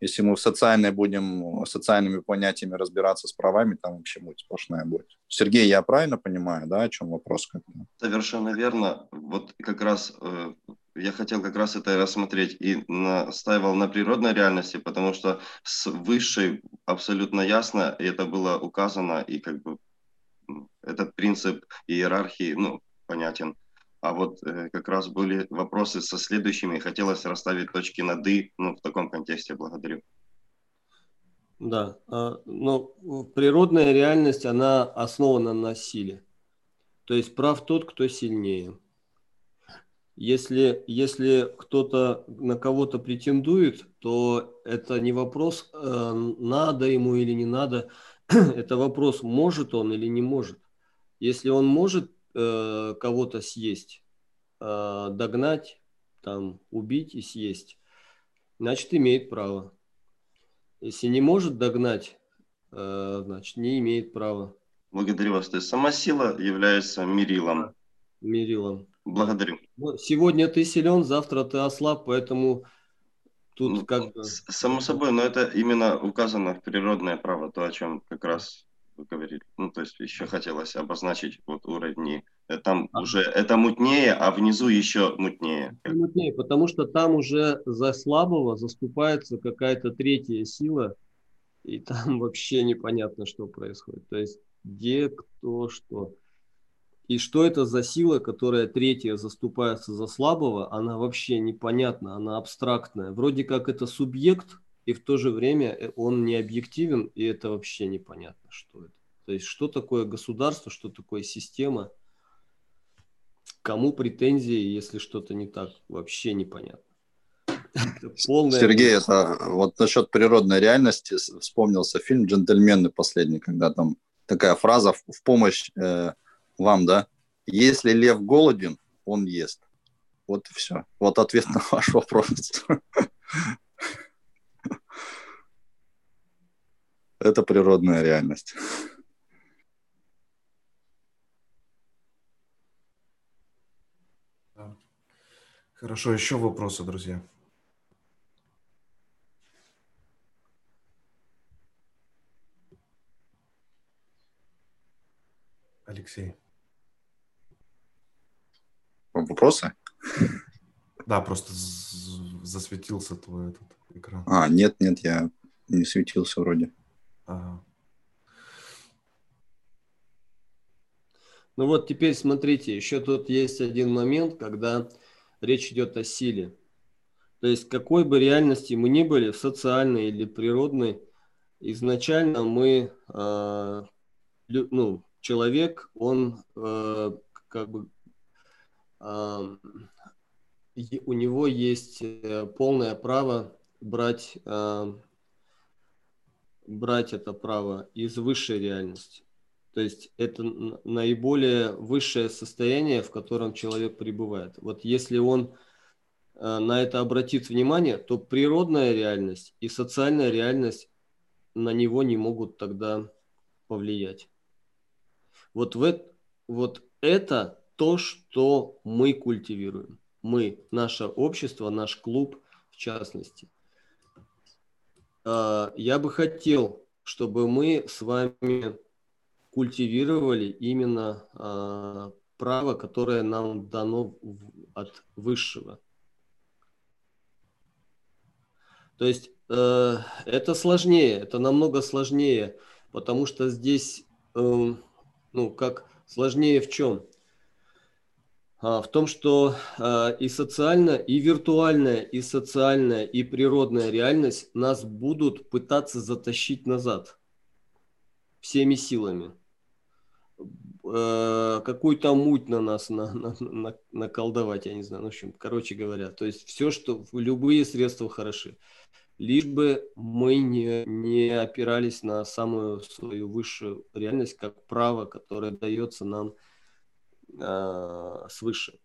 если мы в социальной будем социальными понятиями разбираться с правами, там вообще будет сплошная боль. Сергей, я правильно понимаю, да, о чем вопрос? Совершенно верно. Вот как раз э, я хотел как раз это рассмотреть и настаивал на природной реальности, потому что с высшей абсолютно ясно, и это было указано, и как бы этот принцип иерархии, ну, понятен. А вот э, как раз были вопросы со следующими, хотелось расставить точки над «и», ну, в таком контексте. Благодарю. Да, а, но природная реальность, она основана на силе. То есть прав тот, кто сильнее. Если, если кто-то на кого-то претендует, то это не вопрос, э, надо ему или не надо, <clears throat> это вопрос, может он или не может. Если он может э, кого-то съесть, э, догнать, там, убить и съесть, значит, имеет право. Если не может догнать, э, значит, не имеет права. Благодарю вас. То есть сама сила является мерилом. Мерилом. Благодарю. Сегодня ты силен, завтра ты ослаб, поэтому тут ну, как бы... Само собой, но это именно указано в природное право, то, о чем как раз говорили. Ну, то есть еще хотелось обозначить вот уровни. Э, там а. уже это мутнее, а внизу еще мутнее. Мутнее, потому что там уже за слабого заступается какая-то третья сила, и там <laughs> вообще непонятно, что происходит. То есть где, кто, что. И что это за сила, которая третья заступается за слабого, она вообще непонятна, она абстрактная. Вроде как это субъект, и в то же время э, он не объективен, и это вообще непонятно, что это. То есть, что такое государство, что такое система, кому претензии, если что-то не так, вообще непонятно. Полная... Сергей, это вот насчет природной реальности вспомнился фильм «Джентльмены» последний, когда там такая фраза в помощь э, вам, да? Если лев голоден, он ест. Вот и все. Вот ответ на ваш вопрос. <laughs> Это природная реальность. Хорошо, еще вопросы, друзья? Алексей. Вопросы? Да, просто засветился твой этот экран. А, нет, нет, я не светился вроде. Ну вот теперь смотрите, еще тут есть один момент, когда речь идет о силе. То есть какой бы реальности мы ни были, в социальной или природной, изначально мы, э, ну, человек, он э, как бы э, у него есть э, полное право брать э, брать это право из высшей реальности. То есть это наиболее высшее состояние, в котором человек пребывает. Вот если он э, на это обратит внимание, то природная реальность и социальная реальность на него не могут тогда повлиять. Вот, в, вот это то, что мы культивируем. Мы, наше общество, наш клуб в частности. А, я бы хотел, чтобы мы с вами культивировали именно а, право, которое нам дано от высшего. То есть э, это сложнее, это намного сложнее, потому что здесь, э, ну, как сложнее в чем? А, в том, что а, и социальная, и виртуальная, и социальная, и природная реальность нас будут пытаться затащить назад всеми силами. Э, какую-то муть на нас на, на, на, наколдовать, я не знаю, ну, в общем, короче говоря. То есть все, что, любые средства хороши. Лишь бы мы не, не опирались на самую свою высшую реальность, как право, которое дается нам э, свыше.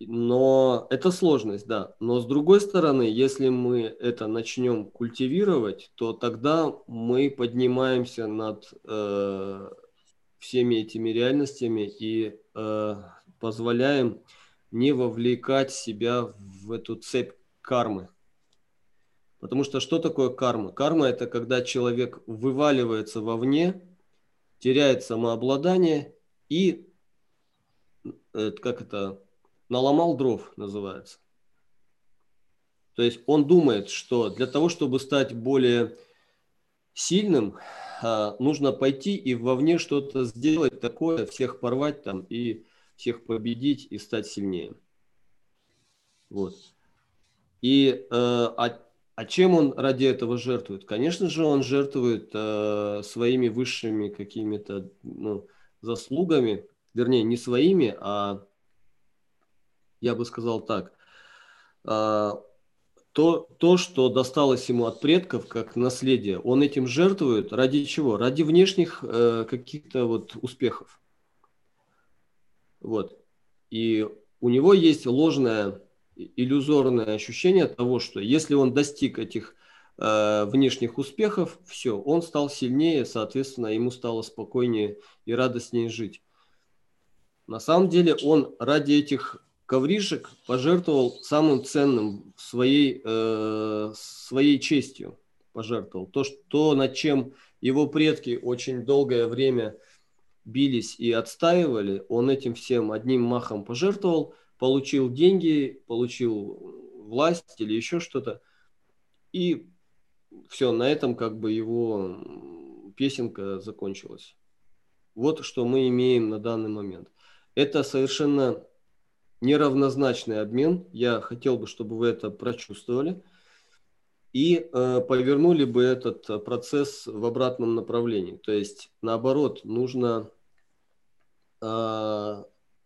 Но это сложность, да. Но с другой стороны, если мы это начнем культивировать, то тогда мы поднимаемся над э, всеми этими реальностями и э, позволяем не вовлекать себя в эту цепь кармы. Потому что что такое карма? Карма – это когда человек вываливается вовне, теряет самообладание и, как это, наломал дров называется. То есть он думает, что для того, чтобы стать более сильным, а, нужно пойти и вовне что-то сделать такое, всех порвать там и всех победить и стать сильнее. Вот. И э, а, а чем он ради этого жертвует? Конечно же, он жертвует э, своими высшими какими-то ну, заслугами, вернее, не своими, а я бы сказал так, э, то, то, что досталось ему от предков как наследие, он этим жертвует ради чего? Ради внешних э, каких-то вот успехов. Вот. И у него есть ложное иллюзорное ощущение того, что если он достиг этих э, внешних успехов, все, он стал сильнее, соответственно, ему стало спокойнее и радостнее жить. На самом деле он ради этих ковришек пожертвовал самым ценным своей, э, своей честью. Пожертвовал. То, что, над чем его предки очень долгое время бились и отстаивали, он этим всем одним махом пожертвовал, получил деньги, получил власть или еще что-то, и все, на этом как бы его песенка закончилась. Вот что мы имеем на данный момент. Это совершенно неравнозначный обмен. Я хотел бы, чтобы вы это прочувствовали и э, повернули бы этот процесс в обратном направлении. То есть, наоборот, нужно э,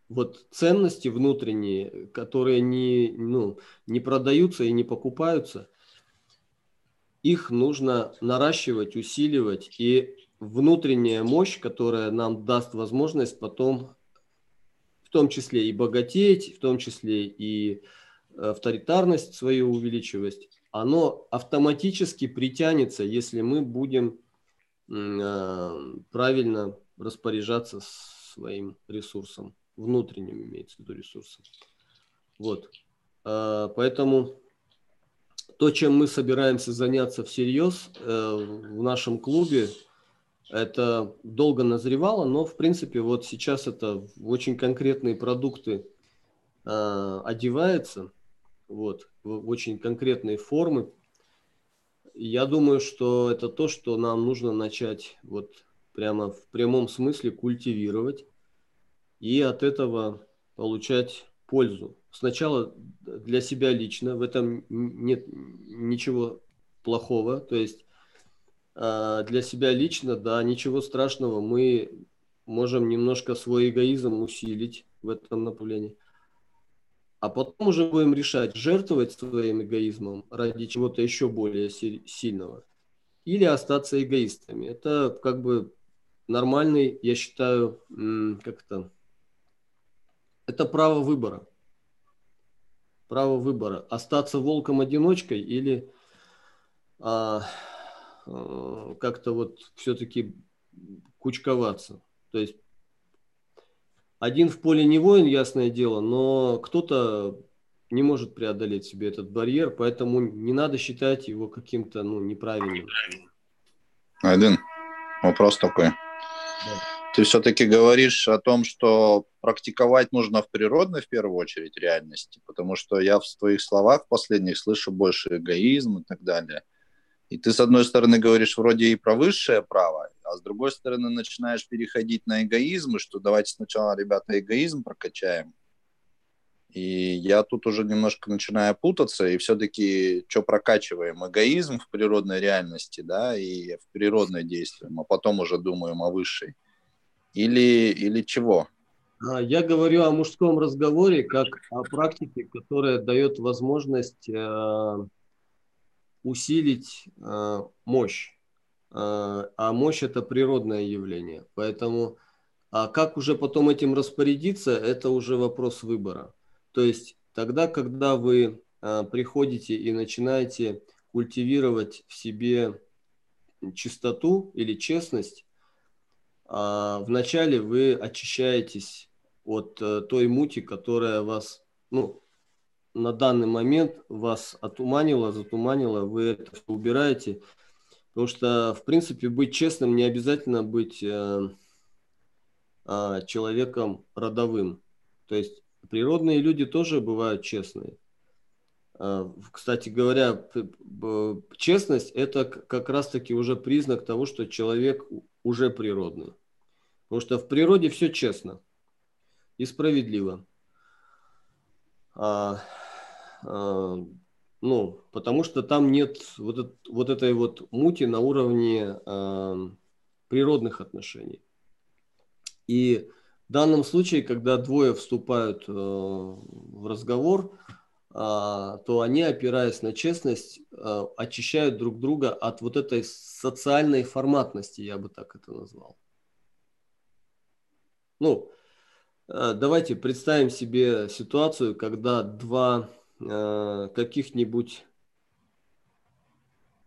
вот ценности внутренние, которые не, ну, не продаются и не покупаются, их нужно наращивать, усиливать. И внутренняя мощь, которая нам даст возможность потом том числе и богатеть, в том числе и авторитарность свою увеличивать, оно автоматически притянется, если мы будем э, правильно распоряжаться своим ресурсом внутренним имеется в виду ресурсом. Вот. А, поэтому то, чем мы собираемся заняться всерьез э, в нашем клубе, это долго назревало, но в принципе вот сейчас это в очень конкретные продукты э, одевается, вот, в очень конкретные формы. Я думаю, что это то, что нам нужно начать вот прямо в прямом смысле культивировать и от этого получать пользу. Сначала для себя лично, в этом нет ничего плохого, то есть для себя лично, да, ничего страшного, мы можем немножко свой эгоизм усилить в этом направлении. А потом уже будем решать, жертвовать своим эгоизмом ради чего-то еще более сильного или остаться эгоистами. Это как бы нормальный, я считаю, как то это право выбора. Право выбора. Остаться волком-одиночкой или а, а, как-то вот все-таки кучковаться. То есть один в поле не воин, ясное дело, но кто-то не может преодолеть себе этот барьер, поэтому не надо считать его каким-то ну, неправильным. Один вопрос такой. Да. Ты все-таки говоришь о том, что практиковать нужно в природной, в первую очередь, реальности, потому что я в твоих словах последних слышу больше эгоизм и так далее. И ты, с одной стороны, говоришь вроде и про высшее право, а с другой стороны начинаешь переходить на эгоизм, и что давайте сначала, ребята, эгоизм прокачаем. И я тут уже немножко начинаю путаться, и все-таки что прокачиваем? Эгоизм в природной реальности, да, и в природное действие, а потом уже думаем о высшей или, или чего? А, я говорю о мужском разговоре как о практике, которая дает возможность э, усилить э, мощь. Э, а мощь это природное явление. Поэтому а как уже потом этим распорядиться, это уже вопрос выбора. То есть тогда, когда вы э, приходите и начинаете культивировать в себе чистоту или честность, а, вначале вы очищаетесь от э, той мути, которая вас ну, на данный момент вас отуманило, затуманило, вы это все убираете. Потому что, в принципе, быть честным не обязательно быть э, э, человеком родовым. То есть природные люди тоже бывают честные. Э, кстати говоря, честность – это как раз-таки уже признак того, что человек уже природный. Потому что в природе все честно и справедливо. А, а, ну, потому что там нет вот, вот этой вот мути на уровне а, природных отношений. И в данном случае, когда двое вступают а, в разговор, а, то они, опираясь на честность, а, очищают друг друга от вот этой социальной форматности, я бы так это назвал. Ну, а, давайте представим себе ситуацию, когда два каких-нибудь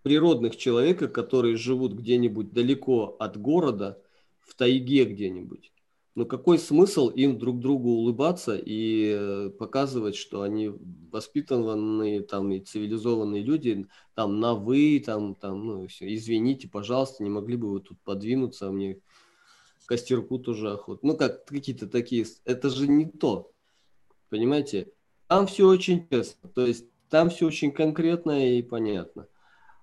природных человека, которые живут где-нибудь далеко от города, в тайге где-нибудь. Но какой смысл им друг другу улыбаться и э, показывать, что они воспитанные там и цивилизованные люди, там на вы, там, там, ну все, извините, пожалуйста, не могли бы вы тут подвинуться, мне костерку тоже охот. Ну как, какие-то такие, это же не то, понимаете? Там все очень честно, то есть там все очень конкретно и понятно.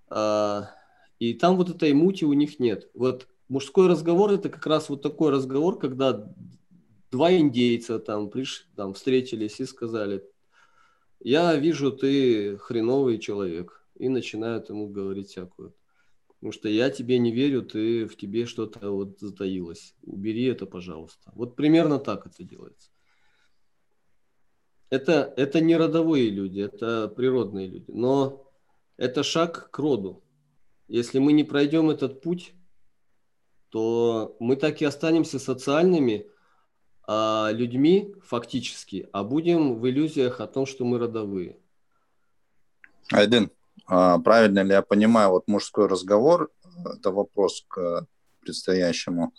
А, и там вот этой мути у них нет. Вот мужской разговор это как раз вот такой разговор, когда два индейца там пришли, там встретились и сказали, я вижу, ты хреновый человек. И начинают ему говорить всякую. Потому что я тебе не верю, ты в тебе что-то вот затаилось. Убери это, пожалуйста. Вот примерно так это делается это, это не родовые люди, это природные люди. Но это шаг к роду. Если мы не пройдем этот путь, то мы так и останемся социальными а, людьми фактически, а будем в иллюзиях о том, что мы родовые. Айден, а правильно ли я понимаю, вот мужской разговор, это вопрос к предстоящему,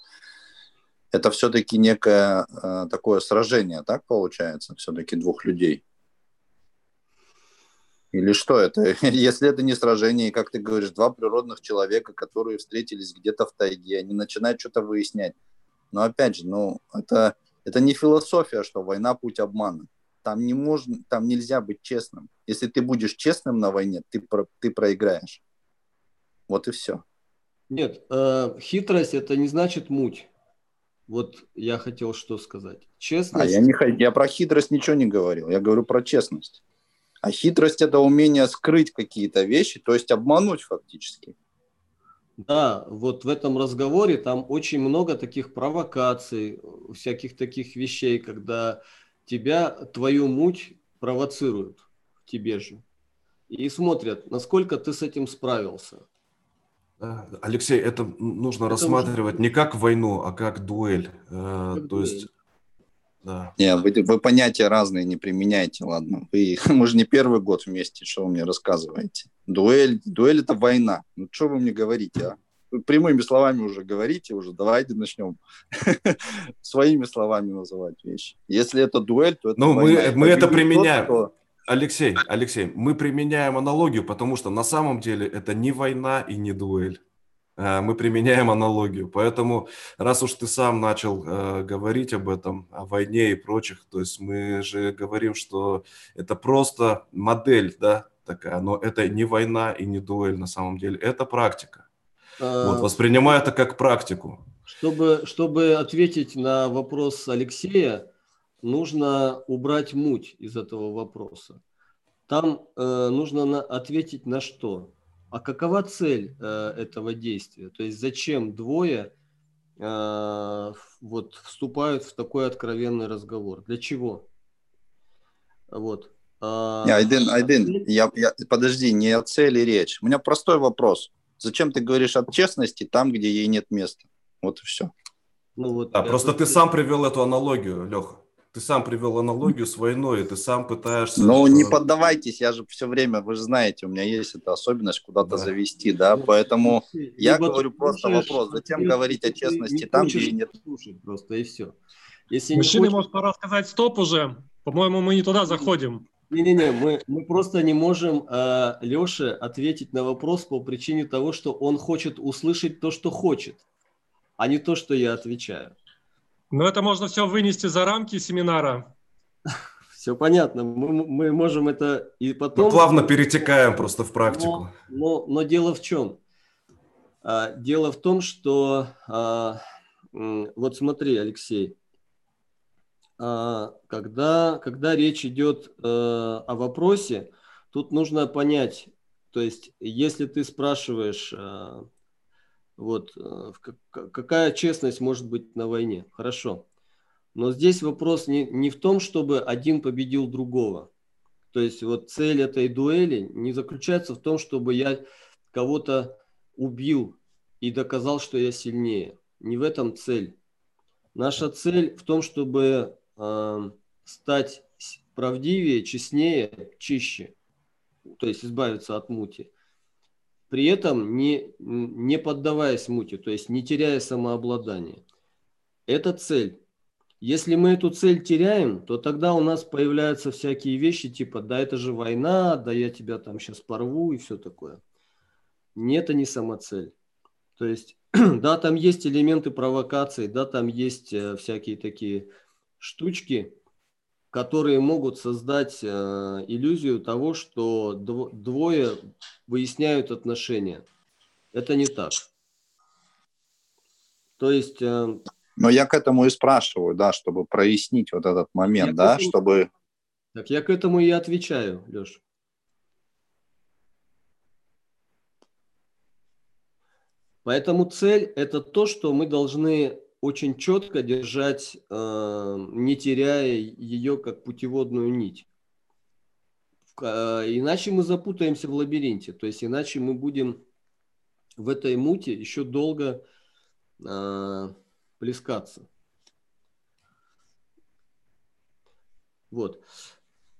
это все-таки некое э, такое сражение, так получается, все-таки двух людей? Или что это? <laughs> Если это не сражение, как ты говоришь, два природных человека, которые встретились где-то в тайге, они начинают что-то выяснять. Но опять же, ну, это, это не философия, что война – путь обмана. Там, не можно, там нельзя быть честным. Если ты будешь честным на войне, ты, про, ты проиграешь. Вот и все. Нет, э, хитрость – это не значит муть. Вот я хотел что сказать. Честность... А я, не, я про хитрость ничего не говорил. Я говорю про честность. А хитрость – это умение скрыть какие-то вещи, то есть обмануть фактически. Да, вот в этом разговоре там очень много таких провокаций, всяких таких вещей, когда тебя, твою муть провоцируют тебе же. И смотрят, насколько ты с этим справился. Алексей, это нужно это рассматривать уже... не как войну, а как дуэль. Э, как То дуэль. есть, да. Не, вы, вы понятия разные не применяете, ладно. Вы, <laughs> мы же не первый год вместе, что вы мне рассказываете. Дуэль, дуэль это война. Ну что вы мне говорите, а? Вы прямыми словами уже говорите, уже давайте начнем <laughs> своими словами называть вещи. Если это дуэль, то это Ну, мы, мы это применяем. Тот, кто Алексей, Алексей, мы применяем аналогию, потому что на самом деле это не война и не дуэль. Э, мы применяем аналогию. Поэтому, раз уж ты сам начал э, говорить об этом, о войне и прочих, то есть мы же говорим, что это просто модель, да, такая, но это не война и не дуэль на самом деле, это практика. А... Вот, воспринимай это как практику. Чтобы, чтобы ответить на вопрос Алексея, нужно убрать муть из этого вопроса. Там э, нужно на, ответить на что? А какова цель э, этого действия? То есть зачем двое э, вот вступают в такой откровенный разговор? Для чего? Вот. А, Айден, Айден, я, я, подожди, не о цели речь. У меня простой вопрос. Зачем ты говоришь о честности там, где ей нет места? Вот и все. Ну, вот, да, просто ты сам привел эту аналогию, Леха. Ты сам привел аналогию с войной, и ты сам пытаешься... Ну, что... не поддавайтесь, я же все время, вы же знаете, у меня есть эта особенность куда-то да. завести, да, поэтому Либо я говорю просто вопрос, зачем говорить о честности там, где нет... Слушать просто, и все. Если Мужчины, хочешь... может, пора сказать стоп уже? По-моему, мы не туда заходим. Не-не-не, мы, мы просто не можем э, Леше ответить на вопрос по причине того, что он хочет услышать то, что хочет, а не то, что я отвечаю. Но это можно все вынести за рамки семинара. <laughs> Все понятно, мы, мы можем это и потом... Мы плавно перетекаем просто в практику. Но, но, но дело в чем? А, дело в том, что... А, вот смотри, Алексей, а, когда, когда речь идет э, о вопросе, тут нужно понять, то есть если ты спрашиваешь, э, вот, э, какая честность может быть на войне, хорошо, но здесь вопрос не, не в том, чтобы один победил другого. То есть вот цель этой дуэли не заключается в том, чтобы я кого-то убил и доказал, что я сильнее. Не в этом цель. Наша цель в том, чтобы э, стать правдивее, честнее, чище, то есть избавиться от мути. При этом не, не поддаваясь мути, то есть не теряя самообладание. Это цель. Если мы эту цель теряем, то тогда у нас появляются всякие вещи типа «да это же война», «да я тебя там сейчас порву» и все такое. Нет, это не сама цель. То есть, <clears throat> да, там есть элементы провокации, да, там есть э, всякие такие штучки, которые могут создать э, иллюзию того, что двое выясняют отношения. Это не так. То есть... Э, Но я к этому и спрашиваю, да, чтобы прояснить вот этот момент, да, этому, чтобы... Так я к этому и отвечаю, Леш. Поэтому цель – это то, что мы должны очень четко держать, э, не теряя ее как путеводную нить. Э, иначе мы запутаемся в лабиринте, то есть иначе мы будем в этой муте еще долго э, плескаться. Вот.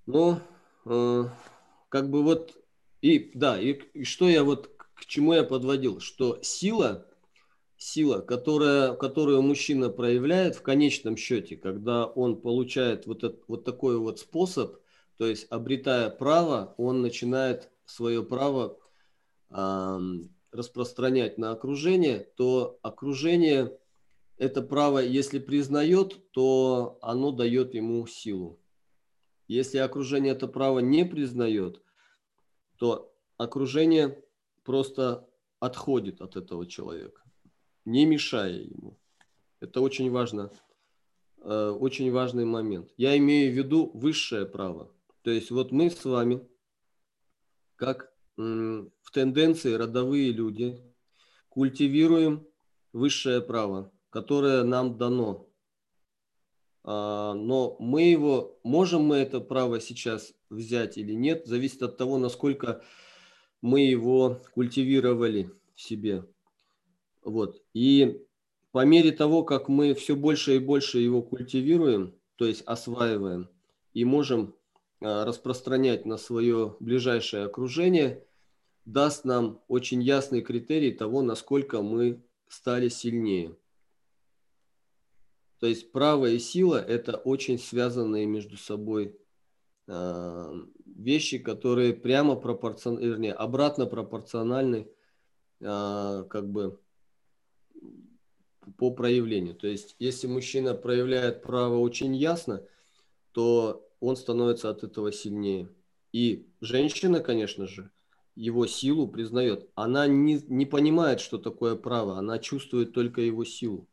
Но как бы вот и да, и, и что я вот к чему я подводил, что сила сила, которая, которую мужчина проявляет в конечном счете, когда он получает вот, этот, вот такой вот способ, то есть обретая право, он начинает свое право э, распространять на окружение, то окружение это право, если признает, то оно дает ему силу. Если окружение это право не признает, то окружение просто отходит от этого человека не мешая ему. Это очень важно, э, очень важный момент. Я имею в виду высшее право. То есть вот мы с вами, как в тенденции родовые люди, культивируем высшее право, которое нам дано. А, но мы его, можем мы это право сейчас взять или нет, зависит от того, насколько мы его культивировали в себе. Вот. И по мере того, как мы все больше и больше его культивируем, то есть осваиваем, и можем а, распространять на свое ближайшее окружение, даст нам очень ясный критерий того, насколько мы стали сильнее. То есть право и сила – это очень связанные между собой э, вещи, которые прямо пропорциональны, вернее, обратно пропорциональны э, как бы по проявлению. То есть, если мужчина проявляет право очень ясно, то он становится от этого сильнее. И женщина, конечно же, его силу признает. Она не, не понимает, что такое право, она чувствует только его силу.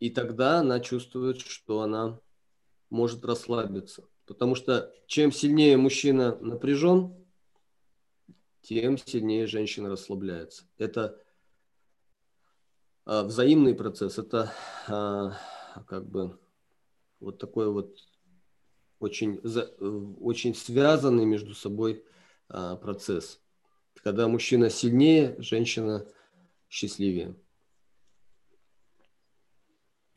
И тогда она чувствует, что она может расслабиться. Потому что чем сильнее мужчина напряжен, тем сильнее женщина расслабляется. Это взаимный процесс – это а, как бы вот такой вот очень, очень связанный между собой а, процесс. Когда мужчина сильнее, женщина счастливее.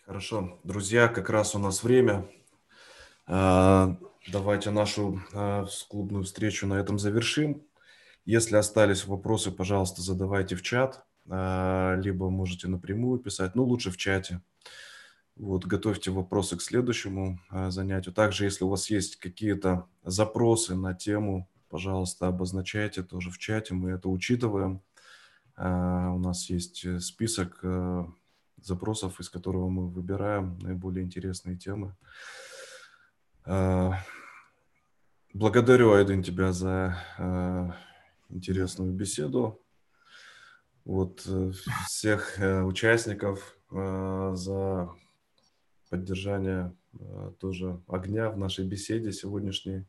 Хорошо. Друзья, как раз у нас время. Давайте нашу клубную встречу на этом завершим. Если остались вопросы, пожалуйста, задавайте в чат. А, либо можете напрямую писать, ну, лучше в чате. Вот, готовьте вопросы к следующему э, занятию. Также, если у вас есть какие-то запросы на тему, пожалуйста, обозначайте тоже в чате, мы это учитываем. Э, у нас есть э, список э, запросов, из которого мы выбираем наиболее интересные темы. Благодарю, Айден, тебя за э, интересную беседу. Вот э, всех э, участников э, за поддержание тоже огня в нашей беседе сегодняшней.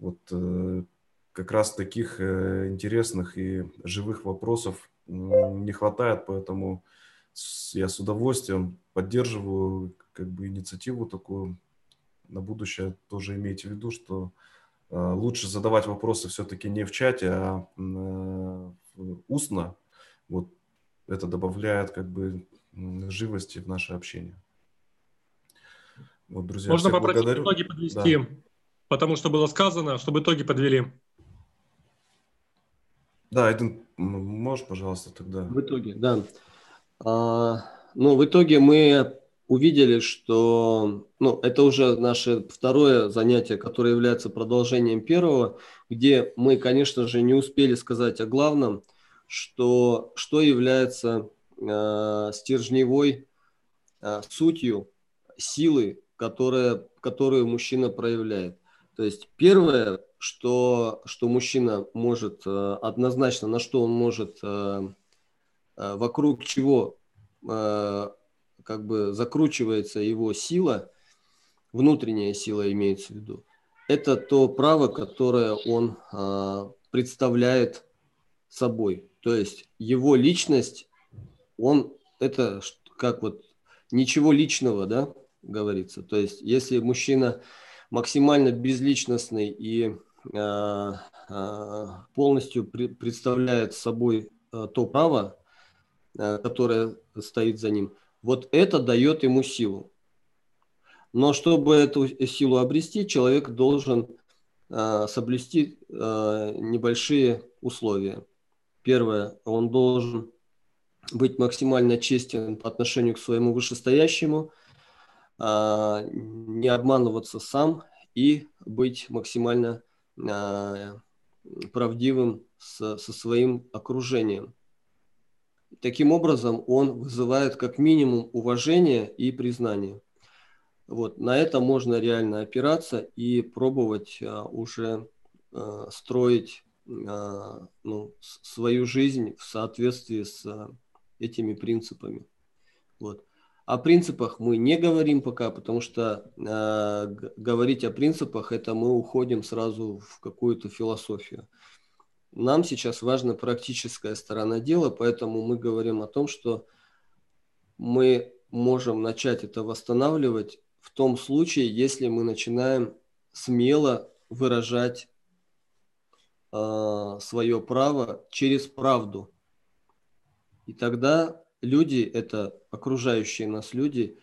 Вот как раз таких интересных и живых вопросов не хватает, поэтому я с удовольствием поддерживаю как бы инициативу такую на будущее. Тоже имейте в виду, что лучше задавать вопросы все-таки не в чате, а устно. Вот это добавляет как бы живости в наше общение. Вот, друзья, Можно попросить благодарю. итоги подвести, Да. потому что было сказано, чтобы итоги подвели. Да, м, можешь, пожалуйста, тогда? В итоге, да. А, ну, в итоге мы увидели, что ну, это уже наше второе занятие, которое является продолжением первого, где мы, конечно же, не успели сказать о главном, что, что является э, стержневой э, сутью силы, которая, которую мужчина проявляет. То есть первое, что, что мужчина может э, однозначно, на что он может, э, э, вокруг чего э, как бы закручивается его сила, внутренняя сила имеется в виду, это то право, которое он э, представляет собой. То есть его личность, он это как вот ничего личного, да, говорится. То есть если мужчина максимально безличностный и э, э, полностью пре- представляет собой э, то право, э, которое стоит за ним, вот это дает ему силу. Но чтобы эту силу обрести, человек должен э, соблюсти э, небольшие условия. Первое, он должен быть максимально честен по отношению к своему вышестоящему, а, не обманываться сам и быть максимально а, правдивым со, своим окружением. Таким образом, он вызывает как минимум уважение и признание. Вот, на это можно реально опираться и пробовать а, уже строить ну, с- свою жизнь в соответствии с а, этими принципами. Вот. О принципах мы не говорим пока, потому что э, говорить о принципах это мы уходим сразу в какую-то философию. Нам сейчас важна практическая сторона дела, поэтому мы говорим о том, что мы можем начать это восстанавливать в том случае, если мы начинаем смело выражать э, свое право через правду. И тогда люди, это окружающие нас люди,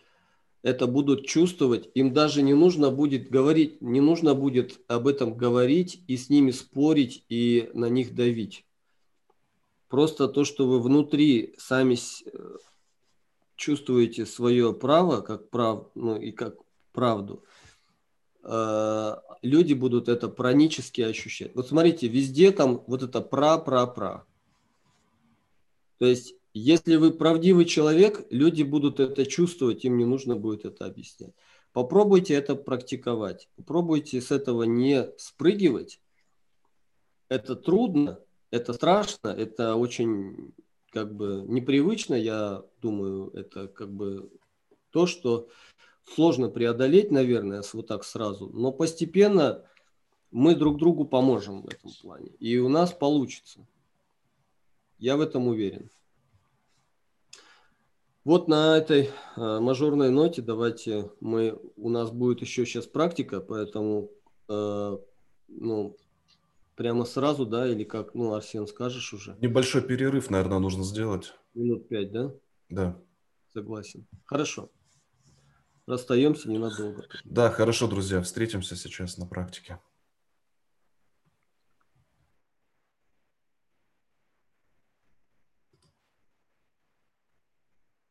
это будут чувствовать, им даже не нужно будет говорить, не нужно будет об этом говорить и с ними спорить и на них давить. Просто то, что вы внутри сами э, чувствуете свое право как прав, ну и как правду, люди будут это пранически ощущать. Вот смотрите, везде там вот это пра-пра-пра. То есть, если вы правдивый человек, люди будут это чувствовать, им не нужно будет это объяснять. Попробуйте это практиковать. Попробуйте с этого не спрыгивать. Это трудно, это страшно, это очень как бы непривычно, я думаю, это как бы то, что сложно преодолеть, наверное, вот так сразу, но постепенно мы друг другу поможем в этом плане, и у нас получится. Я в этом уверен. Вот на этой э, мажорной ноте давайте мы у нас будет еще сейчас практика, поэтому э, ну прямо сразу, да, или как, ну Арсен скажешь уже Небольшой перерыв, наверное, нужно сделать. минут пять, да? Да. Согласен. Хорошо. Расстаемся ненадолго. Да, хорошо, друзья. Встретимся сейчас на практике.